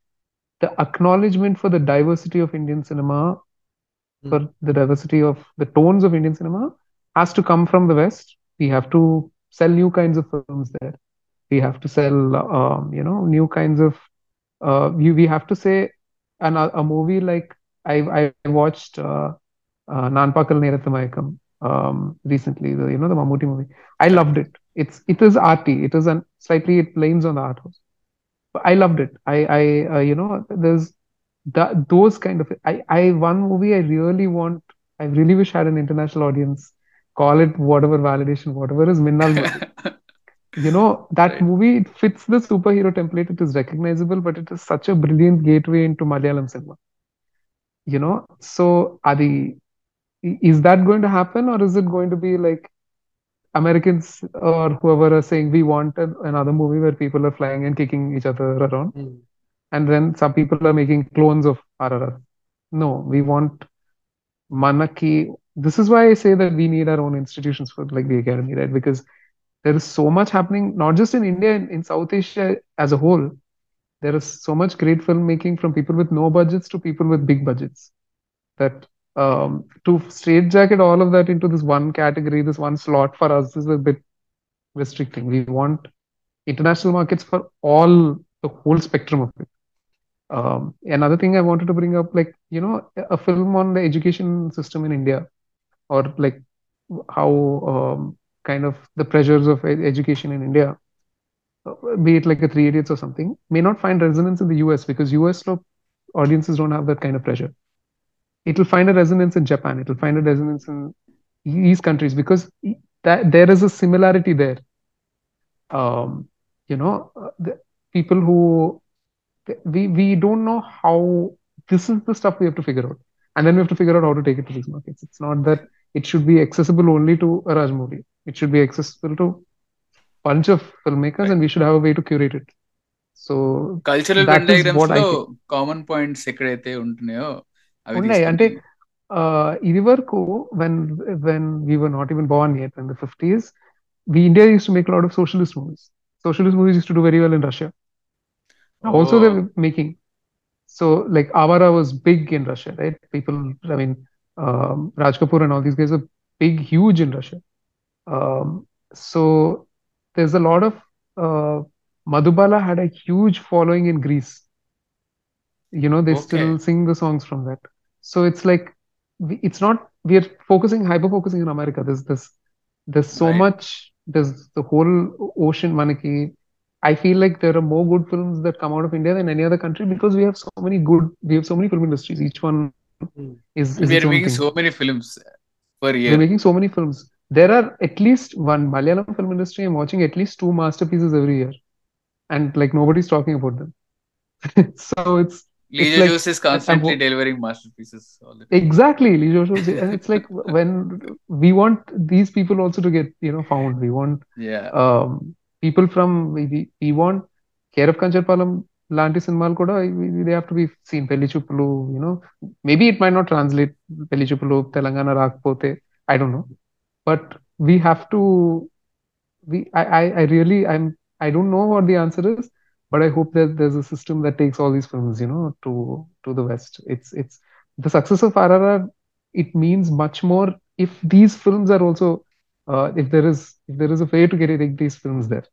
the acknowledgement for the diversity of Indian cinema. For the diversity of the tones of Indian cinema, has to come from the West. We have to sell new kinds of films there. We have to sell, um, you know, new kinds of. Uh, we we have to say, an, a movie like I I watched uh, uh, um, recently. The you know the Mammootty movie. I loved it. It's it is arty. It is an slightly it leans on the art house. But I loved it. I I uh, you know there's that those kind of I I one movie I really want. I really wish I had an international audience call it whatever validation, whatever is Minnal. You know, that Right. movie it fits the superhero template. It is recognizable, but it is such a brilliant gateway into Malayalam cinema. You know, so Adi, i- is that going to happen, or is it going to be like Americans or whoever are saying we want an- another movie where people are flying and kicking each other around, Hmm. And then some people are making clones of RRR? No, we want Manaki. This is why I say that we need our own institutions for like the academy, right? Because there is so much happening, not just in India, in, in South Asia as a whole. There is so much great filmmaking from people with no budgets to people with big budgets. That um, to straitjacket all of that into this one category, this one slot for us is a bit restricting. We want international markets for all the whole spectrum of it. Um, another thing I wanted to bring up, like, you know, a film on the education system in India, or like how um, kind of the pressures of education in India, uh, be it like a Three Idiots or something, may not find resonance in the US because US audiences don't have that kind of pressure. It'll find a resonance in Japan. It'll find a resonance in these countries because that there is a similarity there. Um, you know, uh, the people who we we don't know how this is the stuff we have to figure out, and then we have to figure out how to take it to these markets. It's not that it should be accessible only to a Rajmouli. It should be accessible to bunch of filmmakers, and we should have a way to curate it. So cultural that when is diagrams what I లో think. Common points ఎక్కడైతే ఉంటున్నాయో అవి ఉన్నాయి అంటే తీసుకుంటుంది uh, ఇది వరకు when when we were not even born yet in the 50s, we India used to make a lot of socialist movies. Socialist movies used to do very well in Russia. also, they Oh. were making so like Awaara was big in Russia, right? People, I mean, um, Raj Kapoor and all these guys are big, huge in Russia. Um, so there's a lot of uh, Madhubala had a huge following in Greece. You know, they Okay. still sing the songs from that. So it's like it's not we are focusing hyper focusing in America. There's this there's so Right. much there's the whole ocean Manaki. I feel like there are more good films that come out of India than any other country because we have so many good we have so many film industries. Each one Hmm. is, is we are making thing. so many films per year. They're making so many films. There are at least one Malayalam film industry. I'm watching at least two masterpieces every year, and like nobody's talking about them. so it's Lee it's like Jose is I- I'm constantly delivering masterpieces all the time. exactly Lee Joshua, and it's like when we want these people also to get you know found. We want Yeah. um, people from we, we we want Care of Kancharpalam లాంటి సినిమాలు కూడా they have to be seen Pelli Choopulu you know maybe it may not translate Pelli Choopulu Telangana రాకపోతే I don't know but we have to we I, I I really I'm I don't know what the answer is, but I hope that there's a system that takes all these films, you know, to to the West. It's it's the success of RRR. It means much more if these films are also uh, if there is if there is a way to get it, these films there.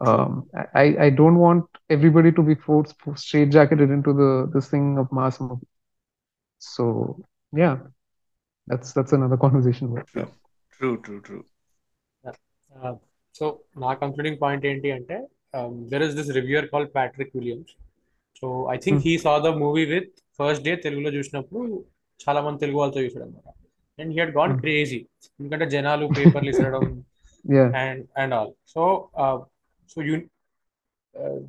Um, I I don't want everybody to be forced straight jacketed into the this thing of mass movie. So yeah, that's that's another conversation. But, yeah. True, true, true. So నా concluding point ఏంటి అంటే there is this reviewer call Patrick Williams so I think Hmm. He saw the movie with first day తెలుగులో చూసినప్పుడు చాలా మంది తెలుగు వాళ్ళతో చూసాడు అనమాట and he head gone Hmm. Crazy ఎందుకంటే జనాలు పేపర్లు ఇసరడం Yeah. And and all so So you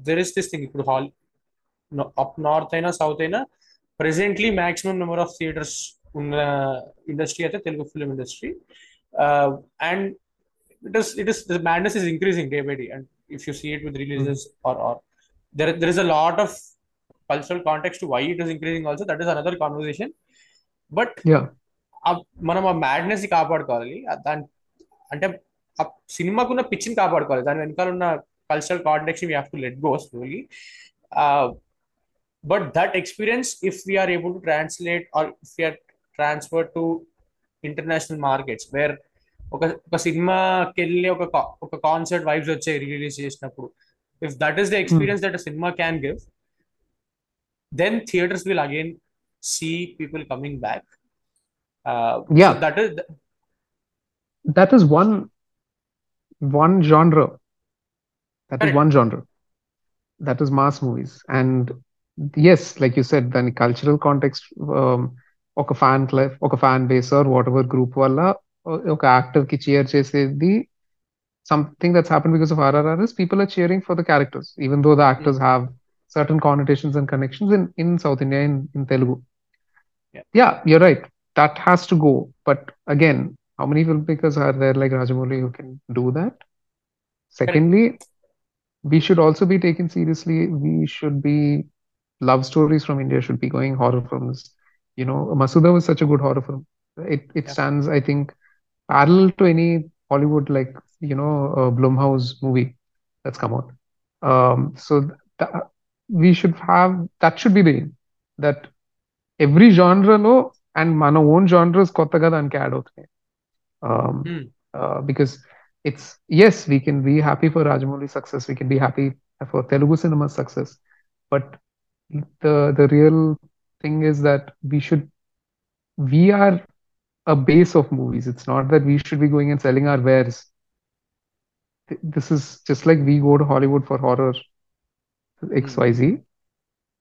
there is this thing ఇప్పుడు హాల్ అప్ నార్త్ అయినా సౌత్ అయినా presently maximum number of theatres ఉన్న ఇండస్ట్రీ అయితే Telugu film industry and it is it is the madness is increasing day by day and if you see it with releases or or there there is a lot of cultural context to why it is increasing also that is another conversation but Yeah. ఆ- మనం ఆ madness ని కాపాడుకోవాలి ఆ దాని అంటే ఆ సినిమాకున్న పిచ్చిని కాపాడుకోవాలి దాని వెనకాల ఉన్న cultural context we have to let go slowly but that experience if we are able to translate are if we are transfer to international markets wear ఒక ఒక సినిమాకి వెళ్ళి ఒక కా- ఒక కాన్సర్ట్ వైబ్స్ వచ్చాయి రిలీజ్ చేసినప్పుడు if that is the experience that cinema can give then theatres will again see people coming back Yeah. That is that is one one genre that is Correct. one genre that is mass movies and yes like you said దాని cultural context um, ఒక fan club ఒక fan base or whatever group వల్ల ఒక actor కి cheer చేసేది something that's happened because of RRR is people are cheering for the characters, even though the actors have certain connotations and connections in, in South India, in, in Telugu. Yeah. Yeah, you're right. That has to go. But again, how many filmmakers are there like Rajamouli who can do that? Secondly, we should also be taken seriously. We should be love stories from India should be going horror films. You know, Masooda was such a good horror film. It it yeah. stands, I think, parallel to any Hollywood like you know uh, Blumhouse movie that's come out. Um, so th- uh, we should have that should be the aim that every genre lo and మన own genres కొత్తగా దానికి add అవుతున్నాయి because it's yes we can be happy for Rajamouli's success we can be happy for Telugu cinema's success but the the real thing is that we should we are a base of movies. It's not that we should be going and selling our wares. This is just like we go to Hollywood for horror XYZ hmm.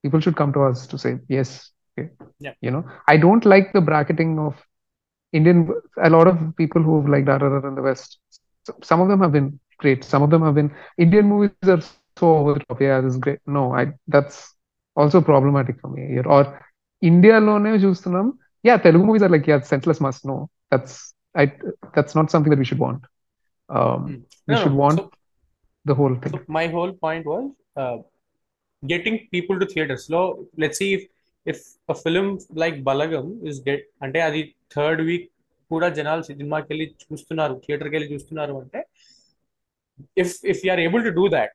people should come to us to say yes okay. Yeah. you know I don't like the bracketing of Indian, a lot of people who've liked RRR in the West, so- some of them have been great. Some of them have been Indian movies are so over the top. Yeah, this is great. No, I that's also problematic for me here. Or India లోనే చూస్తున్నాం yeah Telugu movies are like yeah senseless must no that's I that's not something that we should want. Um, Hmm. we No, should no. want So, the whole thing. so my whole point was uh, getting people to theaters. So let's see if if a film like Balagam is get అంటే అది third week కూడా జనాలు సినిమాకి వెళ్ళి చూస్తున్నారు థియేటర్కి వెళ్ళి చూస్తున్నారు అంటే if if you are able to do that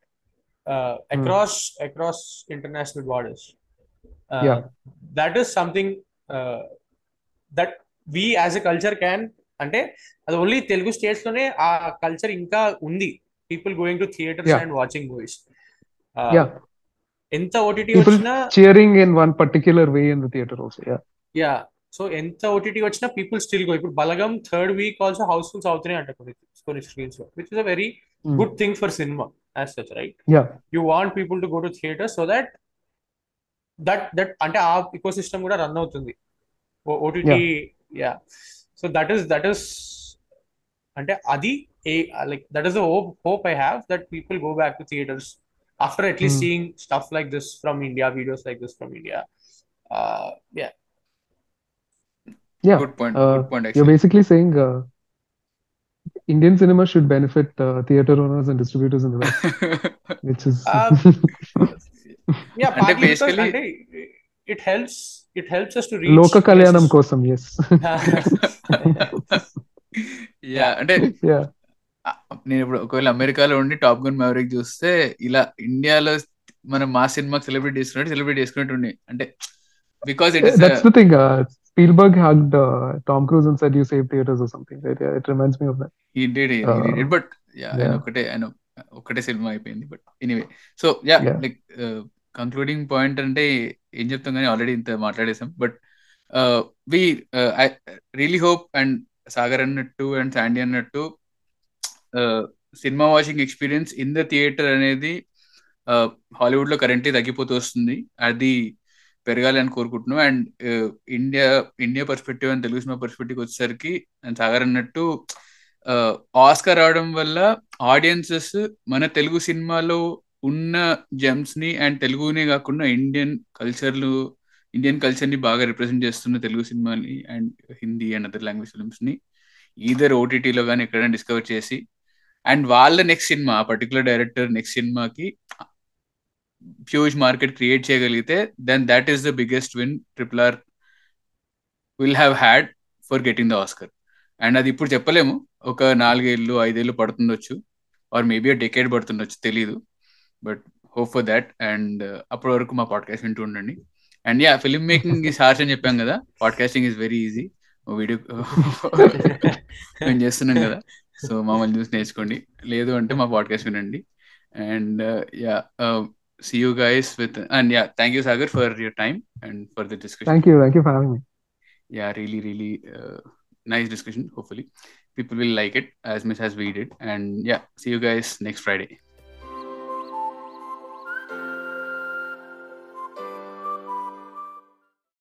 across across international borders. That is something that we as a culture can అంటే అది ఓన్లీ తెలుగు స్టేట్స్లోనే ఆ కల్చర్ ఇంకా ఉంది people going to theatres. And watching movies ఎంత ఓటీటీ వచ్చినా one particular way in the theater also. Yeah, yeah so ఎంత OTT వచ్చినా పీపుల్ స్టిల్ గో ఇప్పుడు Balagam third week also housefulls అవుతున్నాయి అంట కొన్ని కొన్ని స్క్రీన్స్ లో which is a very Mm. Good thing for cinema as such right yeah, you want people to go to theatre so that that that అంటే ఆ ecosystem కూడా run అవుతుంది OTT yeah so that is that is అంటే అది ఏ like that is the hope hope I have that people go back to theatres after at least Hmm. Seeing stuff like this from India videos like this from India yeah yeah. Good point. Uh, Good point. You're Actually. basically saying uh, Indian cinema should benefit uh, theater owners and distributors in the West, which is Um, yeah because basically- it helps it helps us to reach లోక కళ్యాణం places. కోసం yes yeah అంటే yeah నేను ఇప్పుడు ఒకవేళ అమెరికాలో ఉండి top gun maverick చూస్తే ఇలా ఇండియాలో మనం మా సినిమా సెలబ్రేట్ చేసుకున్నట్టు సెలబ్రేట్ చేసుకున్నట్టు ఉండే అంటే because it is that's the thing uh, Spielberg hugged uh, Tom Cruise and said you save theaters or something right? Yeah it reminds me of that. He did he, he did. Uh, but yeah yeah. ఒకటే ఆయన ఒకటే సినిమా అయిపోయింది. But anyway so yeah Yeah. Like concluding point అంటే ఏం చెప్తాం కానీ already ఇంత మాట్లాడేసాం but we I really hope and Sagar అన్నట్టు అండ్ శాండీ అన్నట్టు cinema watching experience in the theatre అనేది హాలీవుడ్లో కరెంట్లీ తగ్గిపోతూ వస్తుంది. అది పెరగాలి అని కోరుకుంటున్నాం. And India India perspective and Telugu cinema perspective వచ్చేసరికి అండ్ సాగర్ అన్నట్టు ఆస్కర్ రావడం వల్ల ఆడియన్సెస్ మన తెలుగు సినిమాలో ఉన్న జెమ్స్ని అండ్ తెలుగునే కాకుండా ఇండియన్ కల్చర్లు ఇండియన్ కల్చర్ని బాగా రిప్రజెంట్ చేస్తున్న తెలుగు సినిమాని and Hindi and other language ఫిల్మ్స్ని either ఓటీటీలో కానీ ఎక్కడైనా డిస్కవర్ చేసి అండ్ వాళ్ళ నెక్స్ట్ సినిమా ఆ పర్టికులర్ డైరెక్టర్ నెక్స్ట్ సినిమాకి హ్యూజ్ మార్కెట్ క్రియేట్ చేయగలిగితే then that is the biggest win triple R will have had for getting the Oscar and అది ఇప్పుడు చెప్పలేము. ఒక నాలుగేళ్ళు ఐదేళ్ళు పడుతుండొచ్చు. ఆర్ మేబీ డెకేడ్ పడుతుండొచ్చు తెలీదు. But hope for that and అప్పటి వరకు మా పాడ్కాస్ట్ వింటూ ఉండండి. And yeah film making is harsh అని చెప్పాం కదా. Podcasting is very easy video మేము చేస్తున్నాం కదా. సో మమ్మల్ని చూసి నేర్చుకోండి. లేదు అంటే మా పాడ్కాస్ట్ వినండి. And yeah see you guys with and yeah thank you sagar for your time and for the discussion. Thank you thank you for having me. Yeah really really uh, nice discussion hopefully. People will like it as much as we did. And yeah see you guys next friday